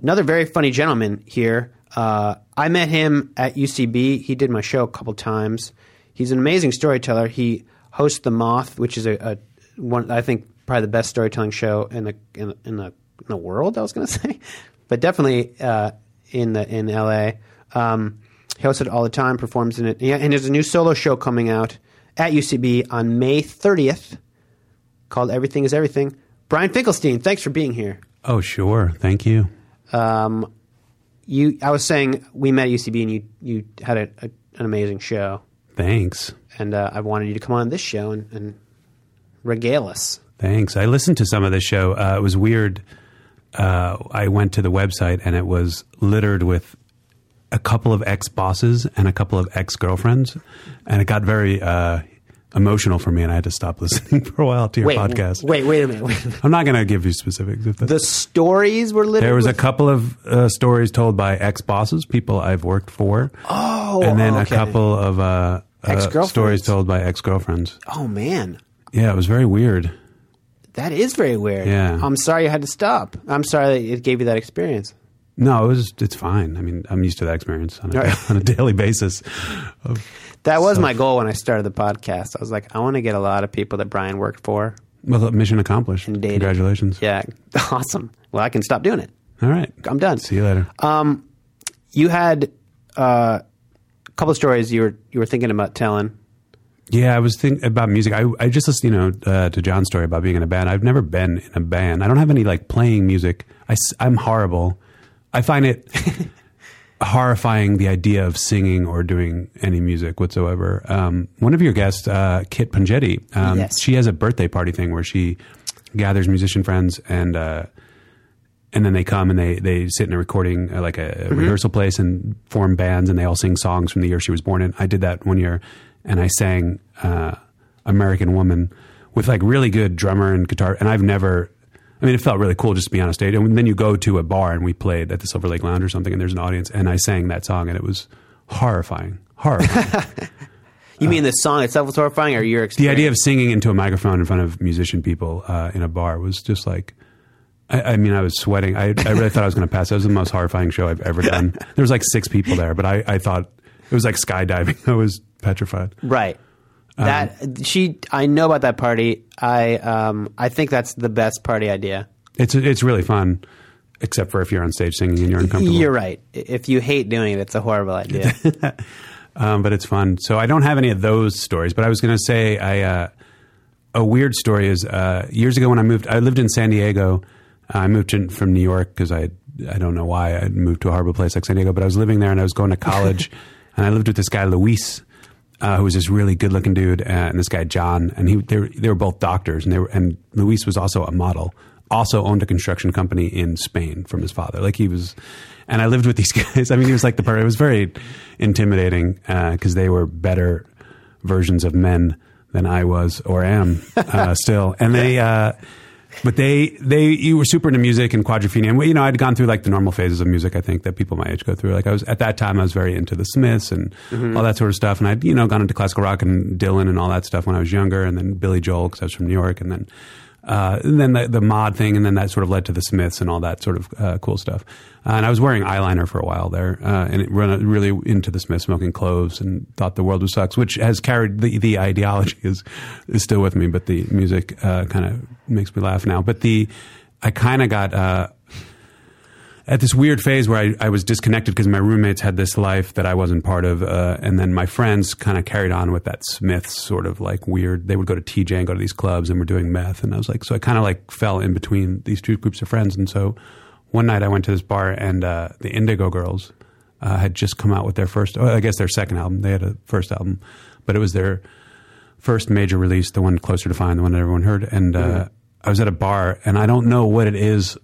B: another very funny gentleman here. Uh, I met him at UCB. He did my show a couple times. He's an amazing storyteller. He hosts The Moth, which is a, a one I think probably the best storytelling show in the in, in the in the world. I was going (laughs) to say, but definitely uh, in the in LA. Um, he hosts it all the time, performs in it, yeah, and there's a new solo show coming out at UCB on May 30th called Everything Is Everything. Brian Finkelstein, thanks for being here.
D: Oh, sure. Thank you.
B: Um, you, I was saying we met at UCB and you you had a, a, an amazing show,
D: Thanks.
B: and uh, I wanted you to come on this show and, and regale us.
D: Thanks. I listened to some of this show. Uh, it was weird. Uh, I went to the website and it was littered with a couple of ex bosses and a couple of ex girlfriends, and it got very uh, emotional for me, and I had to stop (laughs) listening for a while to your
B: Wait,
D: podcast.
B: wait, wait a minute. Wait. a minute.
D: I'm not going to give you specifics. If
B: The stories were littered.
D: there was a couple of uh, stories told by ex bosses, people I've worked for,
B: oh,
D: and then
B: okay.
D: a couple of uh, uh, stories told by ex girlfriends.
B: Oh man,
D: Yeah, it was very weird.
B: that is very weird.
D: Yeah.
B: I'm sorry you had to stop. I'm sorry that it gave you that experience.
D: No, it was. It's fine. I mean, I'm used to that experience on a, (laughs) on a daily basis. Of,
B: That was my goal when I started the podcast. I was like, I want to get a lot of people that Brian worked for.
D: well, mission accomplished. Congratulations.
B: Yeah, (laughs) awesome. Well, I can stop doing it.
D: All right.
B: I'm done.
D: See you later.
B: Um, you had uh, a couple of stories you were you were thinking about telling.
D: yeah, I was thinking about music. I I just listened, you know, uh, to John's story about being in a band. I've never been in a band. I don't have any like playing music. I, I am horrible. I find it (laughs) horrifying the idea of singing or doing any music whatsoever. Um, one of your guests, uh, Kit Pongetti, um,
B: Yes.
D: she has a birthday party thing where she gathers musician friends and uh, and then they come and they they sit in a recording uh, like a, a rehearsal place and form bands and they all sing songs from the year she was born in. I did that one year and I sang uh, American Woman with like really good drummer and guitar and I've never I mean it felt really cool just to be on a stage and then you go to a bar and we played at the Silver Lake Lounge or something and there's an audience and I sang that song and it was horrifying. Horrifying. (laughs)
B: You mean the song itself was horrifying, or your
D: the idea of singing into a microphone in front of musician people uh, in a bar was just like I, I mean i was sweating. I, I really thought i was going to pass. It was the most horrifying show i've ever done. There was like six people there but i, I thought it was like skydiving. (laughs) I was petrified.
B: Right?
D: Um,
B: That she, I know about that party. I, um, I think that's the best party idea.
D: it's it's really fun except for if you're on stage singing and you're uncomfortable
B: You're right. If you hate doing it, it's a horrible idea. (laughs)
D: um, but it's fun. So I don't have any of those stories. But I was going to say, I uh, a weird story is uh, years ago when I moved. I lived in San Diego. I moved in, from New York because I I don't know why I moved to a horrible place like San Diego. But I was living there and I was going to college, (laughs) and I lived with this guy Luis. Uh, who was this really good-looking dude, and this guy John, and he they were, they were both doctors, and they were, and Luis was also a model, also owned a construction company in Spain from his father. Like he was, and I lived with these (laughs) guys. I mean, he was like the part. It was very intimidating because they were better versions of men than I was or am uh, still, and they. But they they you were super into music and quadrophenia, and you know I'd gone through like the normal phases of music. I think that people my age go through. Like I was at that time, I was very into the Smiths and mm-hmm. all that sort of stuff, and I'd you know gone into classical rock and Dylan and all that stuff when I was younger, and then Billy Joel because I was from New York, and then uh, and then the, the mod thing, and then that sort of led to the Smiths and all that sort of uh, cool stuff. Uh, and I was wearing eyeliner for a while there, uh, and it run really into the Smiths, smoking cloves, and thought the world was sucks, which has carried the the ideology is is still with me, but the music uh, kind of makes me laugh now. But the I kind of got. At this weird phase where I, I was disconnected because my roommates had this life that I wasn't part of, uh, and then my friends kind of carried on with that Smiths sort of like weird. They would go to TJ and go to these clubs, and we're doing meth, and I was like, so I kind of like fell in between these two groups of friends, and so one night I went to this bar, and uh, the Indigo Girls uh, had just come out with their first, oh, I guess their second album. They had a first album, but it was their first major release, the one closer to fine, the one that everyone heard, and uh, I was at a bar, and I don't know what it is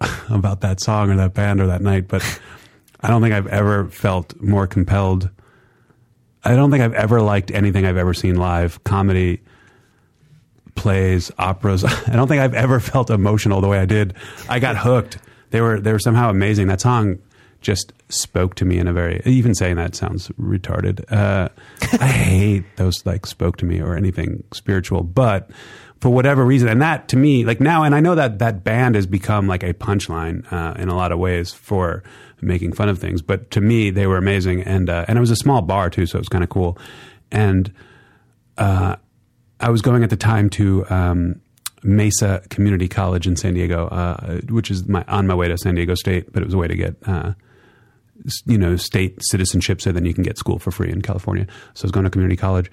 D: (laughs) about that song or that band or that night, but I don't think I've ever felt more compelled. I don't think I've ever liked anything I've ever seen live, comedy plays, operas. (laughs) I don't think I've ever (laughs) felt emotional the way I did. I got hooked. They were they were somehow amazing. That song just spoke to me in a very even saying that sounds retarded. Uh, I hate those like spoke to me or anything spiritual, but for whatever reason, and that to me, like now, and I know that that band has become like a punchline uh, in a lot of ways for making fun of things, but to me, they were amazing, and uh, and it was a small bar too, so it was kind of cool, and uh, I was going at the time to. Um, Mesa Community College in San Diego, uh, which is my on my way to San Diego State, but it was a way to get uh, you know state citizenship, so then you can get school for free in California. So I was going to community college,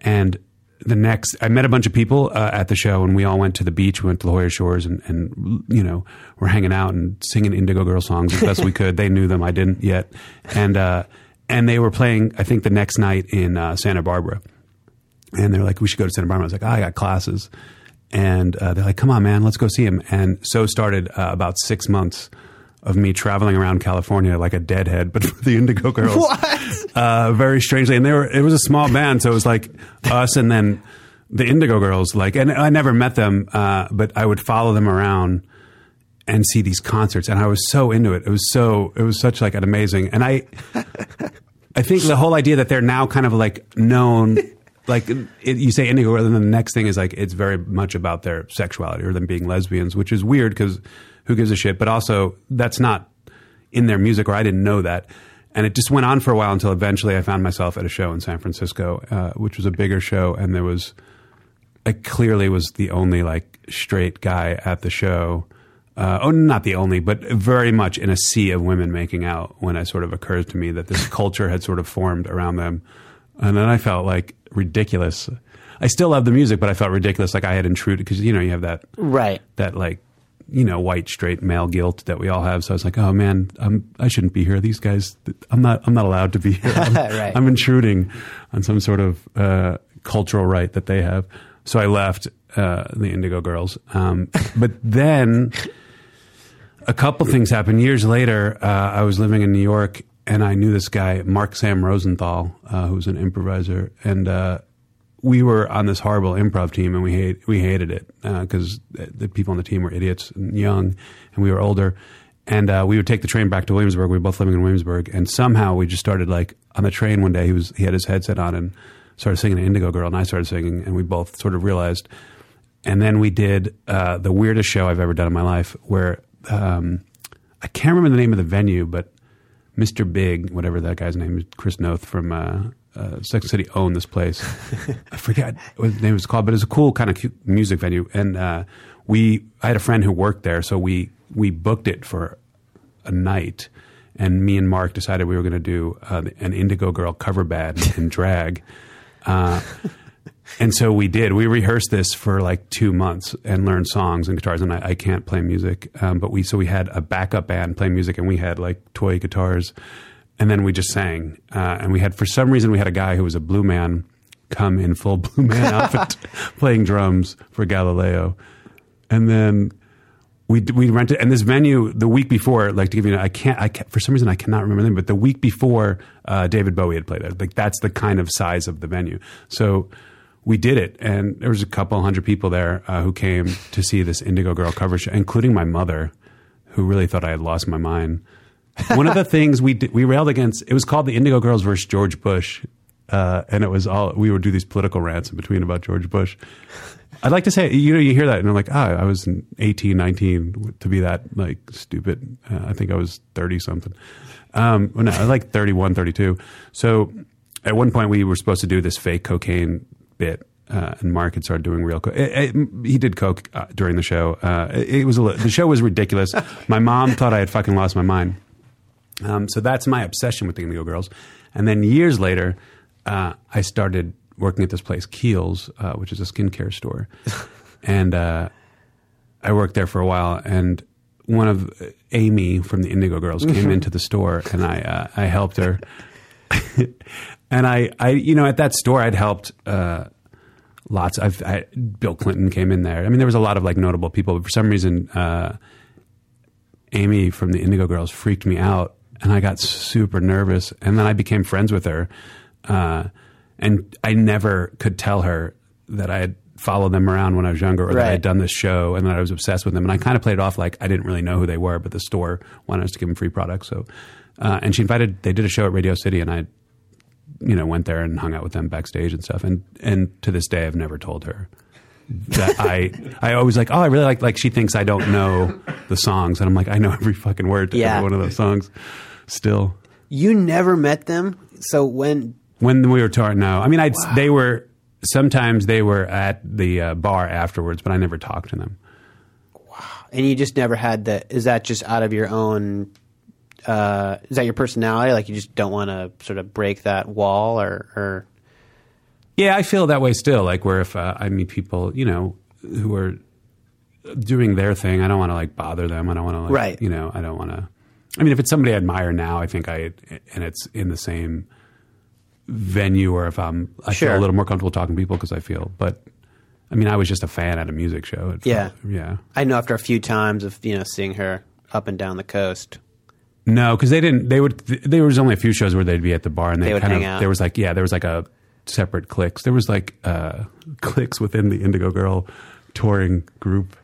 D: and the next I met a bunch of people uh, at the show, and we all went to the beach. We went to La Jolla Shores, and, and you know we're hanging out and singing Indigo Girl songs as best we (laughs) could. They knew them, I didn't yet, and uh, and they were playing. I think the next night in uh, Santa Barbara, and they're like, "We should go to Santa Barbara." I was like, oh, "I got classes." and uh, they're like, "Come on, man, let's go see him." And so started uh, about six months of me traveling around California like a deadhead, (laughs) but for the Indigo Girls.
B: What?
D: Uh, very strangely, and they were. It was a small band, so it was like us and then the Indigo Girls. Like, and I never met them, uh, but I would follow them around and see these concerts, and I was so into it. It was so. It was such like an amazing, and I. I think the whole idea that they're now kind of like known (laughs) like it, you say indigo, girls, and then the next thing is like it's very much about their sexuality or them being lesbians, which is weird because who gives a shit? But also that's not in their music, or I didn't know that. And it just went on for a while until eventually I found myself at a show in San Francisco, uh, which was a bigger show, and there was I clearly was the only like straight guy at the show. Uh, oh, not the only, but very much in a sea of women making out when it sort of occurred to me that this culture had sort of formed around them. And then I felt like ridiculous. I still love the music, but I felt ridiculous. Like I had intruded because, you know, you have that,
B: Right.
D: that like, you know, white straight male guilt that we all have. So I was like, oh man, I'm, I shouldn't be here. These guys, I'm not, I'm not allowed to be here. (laughs) I'm,
B: Right.
D: I'm intruding on some sort of uh, cultural right that they have. So I left uh, the Indigo Girls. Um, but then a couple things happened. Years later, uh, I was living in New York and I knew this guy, Mark Sam Rosenthal, uh, who's an improviser. And uh, we were on this horrible improv team and we, hate, we hated it because the people on the team were idiots and young and we were older. And uh, we would take the train back to Williamsburg. We were both living in Williamsburg, and somehow we just started like on the train one day. He was he had his headset on and started singing an Indigo Girl, and I started singing, and we both sort of realized. And then we did uh, the weirdest show I've ever done in my life, where um, I can't remember the name of the venue, but Mr. Big, whatever that guy's name is, Chris Noth from uh, Sex City owned this place. I forget what the name was called, but it was a cool kind of music venue. And uh, we, I had a friend who worked there, so we we booked it for a night. And me and Mark decided we were going to do uh, an Indigo Girl cover band (laughs) in drag. Uh, and so we did. We rehearsed this for like two months and learned songs and guitars. And I, I can't play music, um, but we so we had a backup band playing music, and we had like toy guitars, and then we just sang. Uh, and we had for some reason we had a guy who was a blue man come in full blue man (laughs) outfit playing drums for Galileo, and then we we rented and this venue the week before like to give you an, I can't I can't, for some reason I cannot remember the name but the week before uh, David Bowie had played there. Like that's the kind of size of the venue. So we did it and there was a couple hundred people there uh, who came to see this Indigo Girl cover show including my mother who really thought I had lost my mind (laughs) one of the things we we railed against it was called the Indigo Girls versus George Bush uh, and it was all we would do these political rants in between about George Bush I'd like to say, you know, you hear that and I'm like, ah, I was 18, 19 to be that like stupid. Uh, I think I was 30 something. Um, no, I like 31, 32. So at one point we were supposed to do this fake cocaine bit. Uh, and Mark had started doing real coke. he did coke uh, during the show. Uh, it, it was a, li- the show was ridiculous. my mom thought I had fucking lost my mind. Um, so that's my obsession with the Indigo Girls. And then years later, uh, I started working at this place, Kiehl's, uh, which is a skincare store, (laughs) and uh, I worked there for a while. And one of Amy from the Indigo Girls (laughs) came into the store, and I uh, I helped her. (laughs) and I, I, you know, at that store, I'd helped uh, lots. I've I, Bill Clinton came in there. I mean, there was a lot of like notable people, but for some reason, uh, Amy from the Indigo Girls freaked me out, and I got super nervous. And then I became friends with her, uh, and I never could tell her that I had followed them around when I was younger, or that I had done this show and that I was obsessed with them. And I kind of played it off like I didn't really know who they were, but the store wanted us to give them free products. So, uh, and she invited. They did a show at Radio City, and I, you know, went there and hung out with them backstage and stuff. And and to this day, I've never told her that I I always like. Oh, I really like. Like she thinks I don't know the songs, and I'm like, I know every fucking word to
B: Yeah.
D: every one of those songs. Still,
B: You never met them, so when
D: when we were touring, no. I mean, I would they were sometimes they were at the uh, bar afterwards, but I never talked to them.
B: Wow, and you just never had the. Is that just out of your own? Uh, is that your personality? Like you just don't want to sort of break that wall, or, or
D: Yeah, I feel that way still. Like where if uh, I meet people, you know, who are doing their thing, I don't want to like bother them. I don't want to like,
B: Right.
D: You know, I don't want to. I mean, if it's somebody I admire now, I think I and it's in the same venue, or if I'm, I
B: Sure.
D: feel a little more comfortable talking to people because I feel. But I mean, I was just a fan at a music show. It
B: Yeah.
D: felt- yeah.
B: I know after a few times of you know seeing her up and down the coast.
D: No, because they didn't. They would. There was only a few shows where they'd be at the bar, and they,
B: They would
D: kind
B: hang
D: of.
B: out.
D: There was like, yeah, there was like a separate cliques. There was like uh, cliques within the Indigo Girl touring group.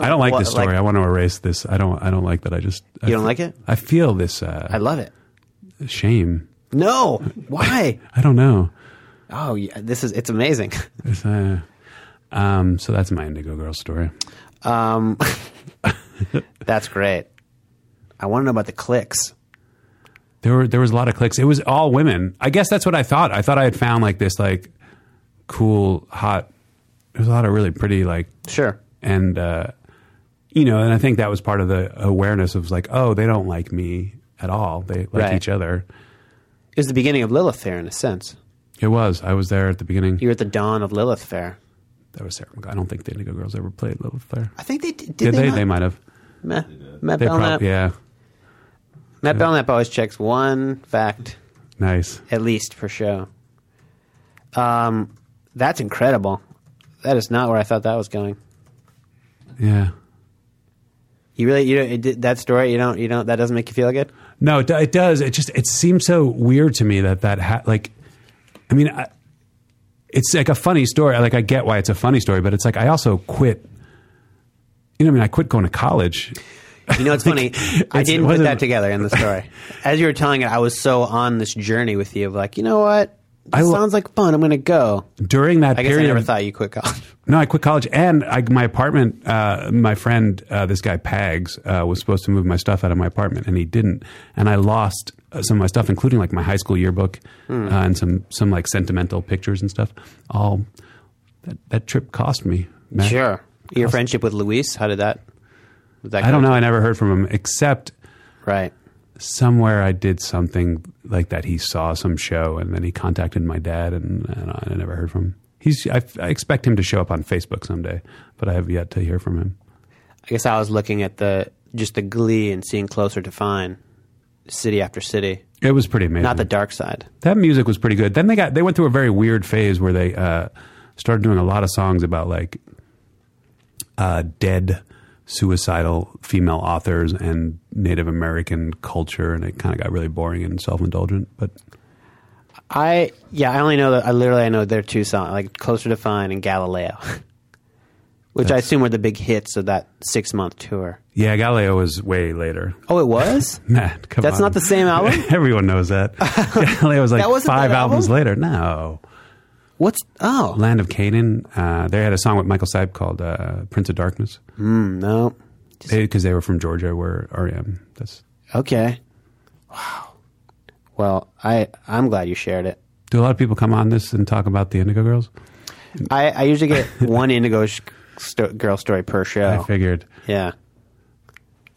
D: I don't like
B: What,
D: this story.
B: like-
D: I want to erase this. I don't. I don't like that. I just. I
B: You don't
D: f-
B: like it?
D: I feel this uh,
B: I love it.
D: shame.
B: No, why? (laughs)
D: I don't know.
B: oh, yeah, this is it's amazing. (laughs)
D: It's, uh, um, so that's my Indigo Girl story.
B: Um, (laughs) that's great. I want to know about the clicks.
D: There were there was a lot of clicks. It was all women. I guess that's what I thought. I thought I had found like this like cool hot. There's a lot of really pretty like
B: Sure.
D: and uh, you know, and I think that was part of the awareness of like, oh, they don't like me at all. They like
B: Right.
D: each other.
B: It was the beginning of Lilith Fair in a sense.
D: It was. I was there at the beginning.
B: You were at the dawn of Lilith Fair.
D: That was Sarah. I don't think the Indigo Girls ever played Lilith Fair.
B: I think they did. did
D: Did
B: they?
D: they? They might have. They
B: Belknap.
D: probably. Yeah.
B: Matt Belknap always checks one fact
D: Nice.
B: at least per show. Um, that's incredible. That is not where I thought that was going.
D: Yeah.
B: You really, you don't, it, that story, you don't, you don't, that doesn't make you feel good.
D: No, it, it does. It just it seems so weird to me that that ha- like, I mean, I, it's like a funny story. Like I get why it's a funny story, but it's like I also quit. You know, I mean, I quit going to college.
B: You know, it's (laughs) funny. I didn't put that together in the story. (laughs) As you were telling it, I was so on this journey with you of like, you know what?
D: I
B: This
D: lo-
B: sounds like fun. I'm going to go.
D: During that
B: I guess
D: period,
B: I never thought you quit college.
D: No, I quit college, and I, my apartment. Uh, my friend, uh, this guy Pags, uh, was supposed to move my stuff out of my apartment, and he didn't. And I lost uh, some of my stuff, including like my high school yearbook uh, and some some like sentimental pictures and stuff. All that, that trip cost me. Matt.
B: Sure. Your friendship with Luis, how did that?
D: I don't know. I never heard from him except
B: Right.
D: somewhere I did something like that. He saw some show, and then he contacted my dad, and, and I never heard from him. He's. I, I expect him to show up on Facebook someday, but I have yet to hear from him.
B: I guess I was looking at the just the glee and seeing closer to fine, city after city,
D: It was pretty amazing.
B: not the dark side.
D: that music was pretty good. Then they got they went through a very weird phase where they uh, started doing a lot of songs about like uh, dead suicidal female authors and Native American culture, and it kind of got really boring and self indulgent. But
B: I yeah, I only know that I literally I know their two songs, like Closer to Fine and Galileo, (laughs) which I assume were the big hits of that six month tour.
D: yeah, Galileo was way later.
B: Oh, it was. (laughs)
D: Matt, come
B: That's
D: on.
B: not the same album? (laughs)
D: Everyone knows that. Galileo was like
B: That wasn't
D: five
B: that
D: albums
B: album?
D: later. No.
B: What's oh
D: Land of Canaan. Uh, they had a song with Michael Stipe called uh, Prince of Darkness
B: mm, no
D: because they were from Georgia, where REM. That's
B: okay wow. Well, I I'm glad you shared it.
D: do a lot of people come on this and talk about the Indigo Girls?
B: I, I usually get (laughs) one Indigo sh- sto- girl story per show.
D: I figured.
B: yeah.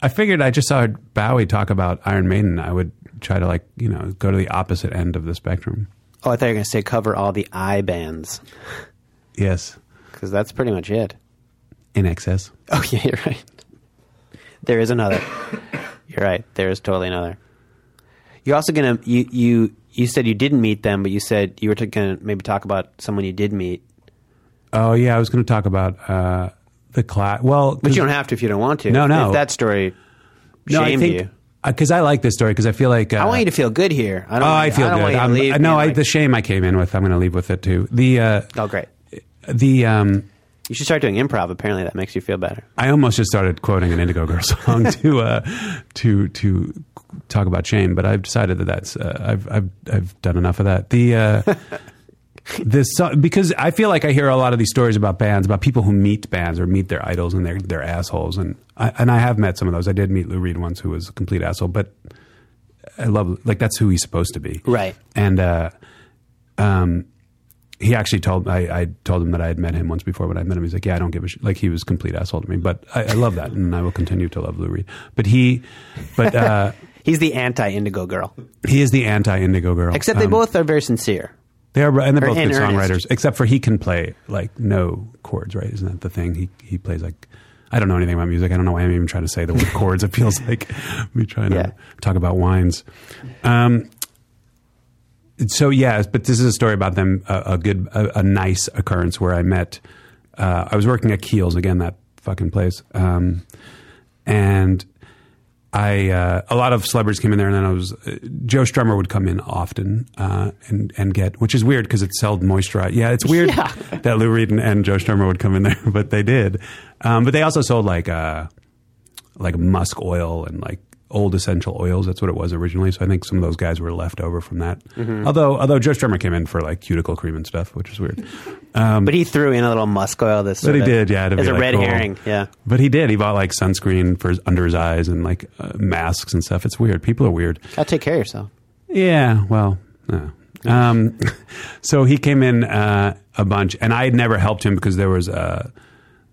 D: I figured I just saw Bowie talk about Iron Maiden. I would try to like you know go to the opposite end of the spectrum.
B: Oh, I thought you were going to say cover all the I bands
D: Yes,
B: because that's pretty much it.
D: INXS.
B: Oh yeah, (laughs) you're right. There is another. You're right. There is totally another. You're also gonna you you you said you didn't meet them, but you said you were t- gonna maybe talk about someone you did meet.
D: Oh yeah, I was going to talk about uh, the class. Well,
B: But you don't have to if you don't want to.
D: No, no.
B: If that story
D: no, I think
B: you,
D: because I like this story because I feel like uh,
B: I want you to feel good here. I don't.
D: Oh,
B: want
D: I feel
B: I don't
D: good.
B: Want you to leave
D: no, I,
B: like,
D: the shame I came in with, I'm going to leave with it too. The uh,
B: oh, great.
D: the um,
B: You should start doing improv. Apparently, that makes you feel better.
D: I almost just started quoting an Indigo Girl (laughs) song to uh, to to talk about shame, but I've decided that that's uh, I've I've I've done enough of that. The uh, (laughs) this because I feel like I hear a lot of these stories about bands about people who meet bands or meet their idols and they're they're assholes and I, and I have met some of those. I did meet Lou Reed once, who was a complete asshole, but I love like that's who he's supposed to be,
B: Right.
D: And uh, um, he actually told I, I told him that I had met him once before. When I met him, he's like, "Yeah, I don't give a shit." Like he was a complete asshole to me, but I, I love that, and I will continue to love Lou Reed. But he, but uh, (laughs)
B: He's the anti-Indigo Girl,
D: he is the anti Indigo Girl.
B: except they
D: Um,
B: both are very sincere.
D: They are, and they're both good
B: earnest.
D: songwriters. Except for he can play like no chords, right? Isn't that the thing? He he plays like. I don't know anything about music. I don't know why I'm even trying to say the word (laughs) chords. It feels like me trying
B: Yeah.
D: to talk about wines. Um, so yeah, but this is a story about them. A, a good, a, a nice occurrence where I met. Uh, I was working at Kiehl's again, that fucking place, um, and I uh, a lot of celebrities came in there, and then I was uh, Joe Strummer would come in often uh, and and get, which is weird because it sold moisturizer. Yeah, it's weird
B: Yeah. (laughs)
D: that Lou Reed and, and Joe Strummer would come in there, (laughs) but they did. Um, but they also sold like uh, like musk oil and like old essential oils. That's what it was originally. So I think some of those guys were left over from that.
B: Mm-hmm.
D: Although although Joe Strummer came in for like cuticle cream and stuff, which is weird. Um,
B: But he threw in a little musk oil. This,
D: but he did, yeah, to
B: as a
D: like,
B: red
D: cool.
B: herring. Yeah,
D: But he did. He bought like sunscreen for his, under his eyes and like uh, masks and stuff. It's weird. People are weird.
B: I'll take care of yourself.
D: Yeah, well, no. Um, (laughs) so he came in uh, a bunch, and I had never helped him because there was uh,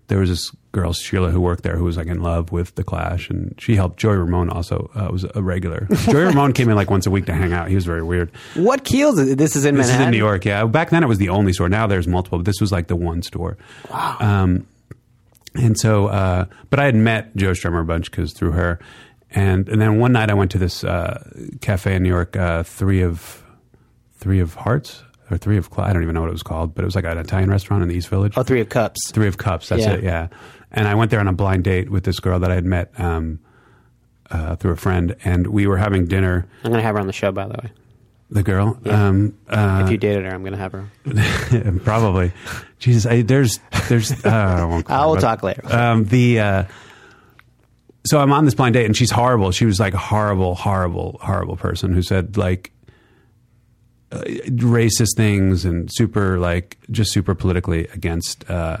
D: there was this girl Sheila who worked there who was like in love with the Clash, and she helped. Joey Ramone also uh, was a regular. (laughs) Joey Ramone came in like once a week to hang out. He was very weird.
B: What Kiehl's? is- This is in Manhattan?
D: This
B: Manhattan.
D: is in New York, yeah. Back then it was the only store. Now there's multiple, but this was like the one store. Wow. Um, and so, uh, but I had met Joe Strummer a bunch because through her, and and then one night I went to this uh, cafe in New York, uh, three of three of Hearts or three of I don't even know what it was called, but it was like an Italian restaurant in the East Village.
B: Oh, three of cups.
D: Three of Cups. That's
B: Yeah.
D: it. Yeah. And I went there on a blind date with this girl that I had met um, uh, through a friend, and we were having dinner.
B: I'm gonna have her on the show, by the way.
D: The girl. Um, uh,
B: If you dated her, I'm gonna have her. (laughs)
D: Probably. Jesus, I, there's, there's. Uh, I won't (laughs)
B: I will
D: but-
B: talk later.
D: Um, the. Uh, so I'm on this blind date, and she's horrible. She was like a horrible, horrible, horrible person who said like uh, racist things and super like just super politically against uh,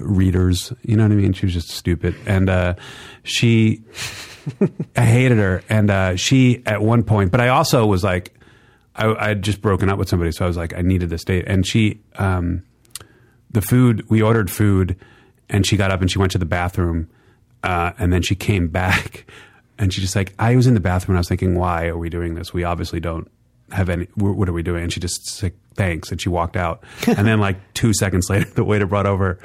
D: readers. You know what I mean? She was just stupid, and uh, she. I hated her, and uh, she at one point. But I also was like, I, I had just broken up with somebody, so I was like, I needed this date, and she, um, the food we ordered food, and she got up and she went to the bathroom, uh, and then she came back, (laughs) and she just like, I was in the bathroom, and I was thinking, why are we doing this? We obviously don't have any. What are we doing? And she just said, thanks, and she walked out, (laughs) and then like two seconds later, (laughs) the waiter brought over.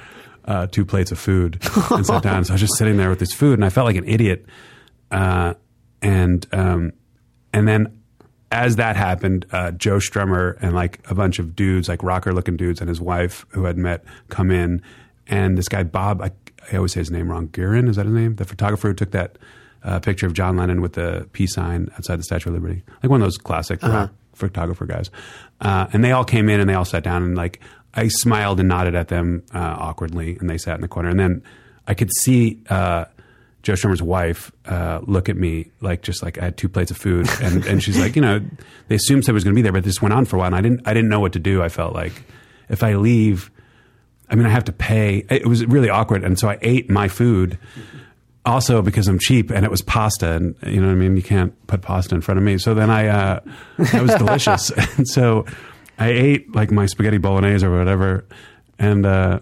D: Uh, two plates of food and sat down. So I was just sitting there with this food, and I felt like an idiot. Uh, and um, and then as that happened, uh, Joe Strummer and like a bunch of dudes, like rocker looking dudes, and his wife who had met come in, and this guy Bob, I, I always say his name wrong. Guerin is that his name? The photographer who took that uh, picture of John Lennon with the peace sign outside the Statue of Liberty, like one of those classic rock photographer guys. Uh, and they all came in and they all sat down and like I smiled and nodded at them uh, awkwardly, and they sat in the corner. And then I could see. Uh, Joe Strummer's wife uh, look at me like just like I had two plates of food, (laughs) and, and she's like, you know, they assumed somebody was going to be there, but this went on for a while, and I didn't I didn't know what to do. I felt like if I leave, I mean, I have to pay. It was really awkward, and so I ate my food. Also, because I'm cheap, and it was pasta, and you know what I mean. You can't put pasta in front of me. So then I, uh, that was delicious, (laughs) and so I ate like my spaghetti bolognese or whatever, and uh,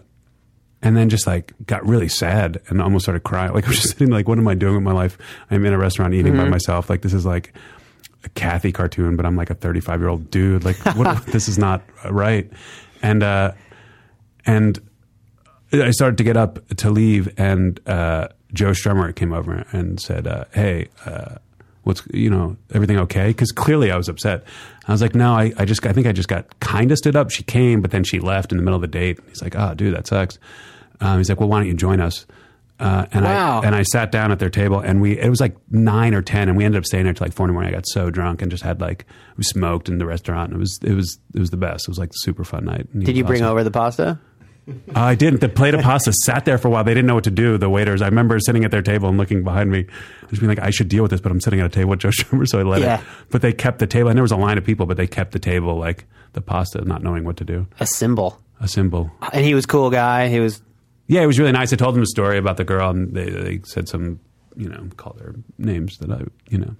D: and then just like got really sad and almost started crying. (laughs) Like I was just sitting like, what am I doing with my life? I'm in a restaurant eating by myself. Like this is like a Cathy cartoon, but I'm like a 35 year old dude. Like what, (laughs) this is not right. And uh, and I started to get up to leave, and uh, Joe Strummer came over and said, uh, "Hey." What's you know everything okay? Because clearly I was upset. I was like, no, I, I just I think I just got kind of stood up. She came, but then she left in the middle of the date. He's like, oh, dude, that sucks. Um, he's like, well, why don't you join us? Uh, and
B: Wow.
D: I and I sat down at their table, and we it was like nine or ten, and we ended up staying there till like four in the morning. I got so drunk and just had like we smoked in the restaurant. And it was it was it was the best. It was like a super fun night.
B: Did you
D: was
B: bring over the pasta?
D: Uh, I didn't. The plate of pasta sat there for a while. They didn't know what to do. The waiters. I remember sitting at their table and looking behind me, just being like, "I should deal with this," but I'm sitting at a table with Joe Strummer, so I let
B: Yeah.
D: it. But they kept the table, and there was a line of people, but they kept the table like the pasta, not knowing what to do.
B: A symbol.
D: A symbol.
B: And he was a cool guy. He was
D: Yeah, it was really nice. I told them a story about the girl, and they, they said some, you know, called their names that I, you know,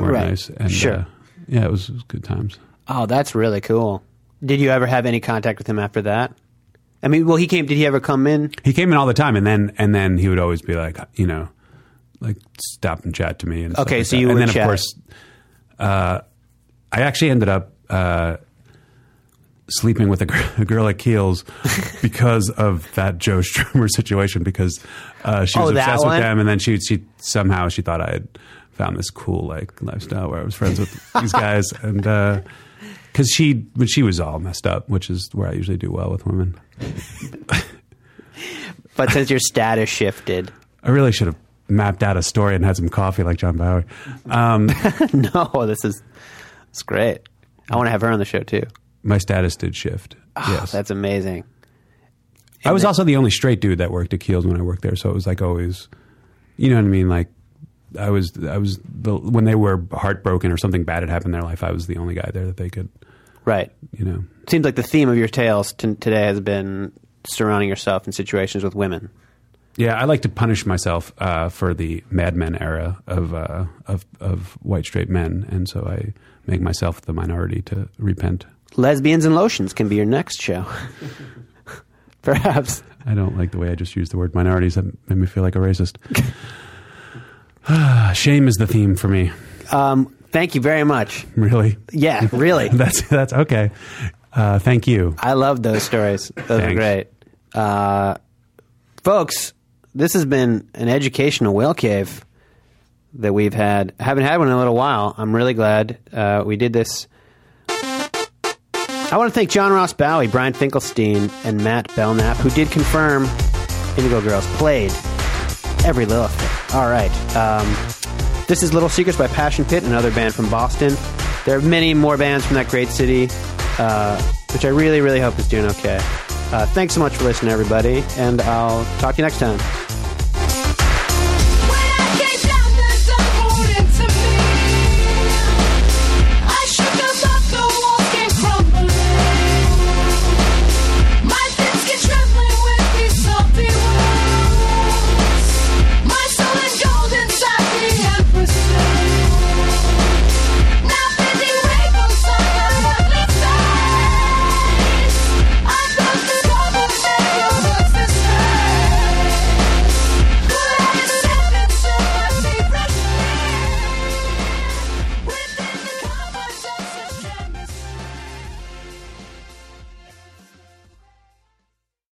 D: weren't
B: Right.
D: nice. And,
B: Sure.
D: Uh, yeah, it was, it was good times.
B: Oh, that's really cool. Did you ever have any contact with him after that? I mean, well, he came. Did he ever come in?
D: He came in all the time, and then and then he would always be like, you know, like stop and chat to me. And stuff
B: Okay, so you
D: and
B: would
D: then
B: chat.
D: of course, uh, I actually ended up. Uh, Sleeping with a, gr- (laughs) a girl at Kiehl's (laughs) because of that Joe Strummer situation because uh, she was
B: Oh,
D: obsessed
B: one?
D: with them and then she she somehow she thought I had found this cool like lifestyle where I was friends with these guys and because she but she was all messed up which is where I usually do well with women. (laughs)
B: But since your status shifted,
D: I really should have mapped out a story and had some coffee like John Bauer. Um, (laughs)
B: no, this is it's great. I want to have her on the show too.
D: my status did shift. yes,
B: Oh, That's amazing.
D: I was also the only straight dude that worked at Kiehl's when I worked there, so it was like always, you know what I mean? Like I was, I was the when they were heartbroken or something bad had happened in their life, I was the only guy there that they could,
B: Right.
D: you know.
B: Seems like the theme of your tales t- today has been surrounding yourself in situations with women.
D: Yeah, I like to punish myself uh, for the Mad Men era of, uh, of of white straight men, and so I make myself the minority to repent.
B: Lesbians and lotions can be your next show. (laughs) Perhaps.
D: I don't like the way I just used the word minorities. That made me feel like a racist. (laughs) (sighs) Shame is the theme for me.
B: Um, thank you very much.
D: Really,
B: Yeah, (laughs) really.
D: that's that's okay. Uh, thank you.
B: I love those stories. Those are great. Uh, folks, this has been an educational whale cave that we've had. haven't had one in a little while. I'm really glad uh, we did this. I want to thank John Ross Bowie, Brian Finkelstein, and Matt Belknap, who did confirm Indigo Girls played every little thing. All right. Um, this is Little Secrets by Passion Pit, another band from Boston. There are many more bands from that great city, uh, which I really, really hope is doing okay. Uh, thanks so much for listening, everybody, and I'll talk to you next time.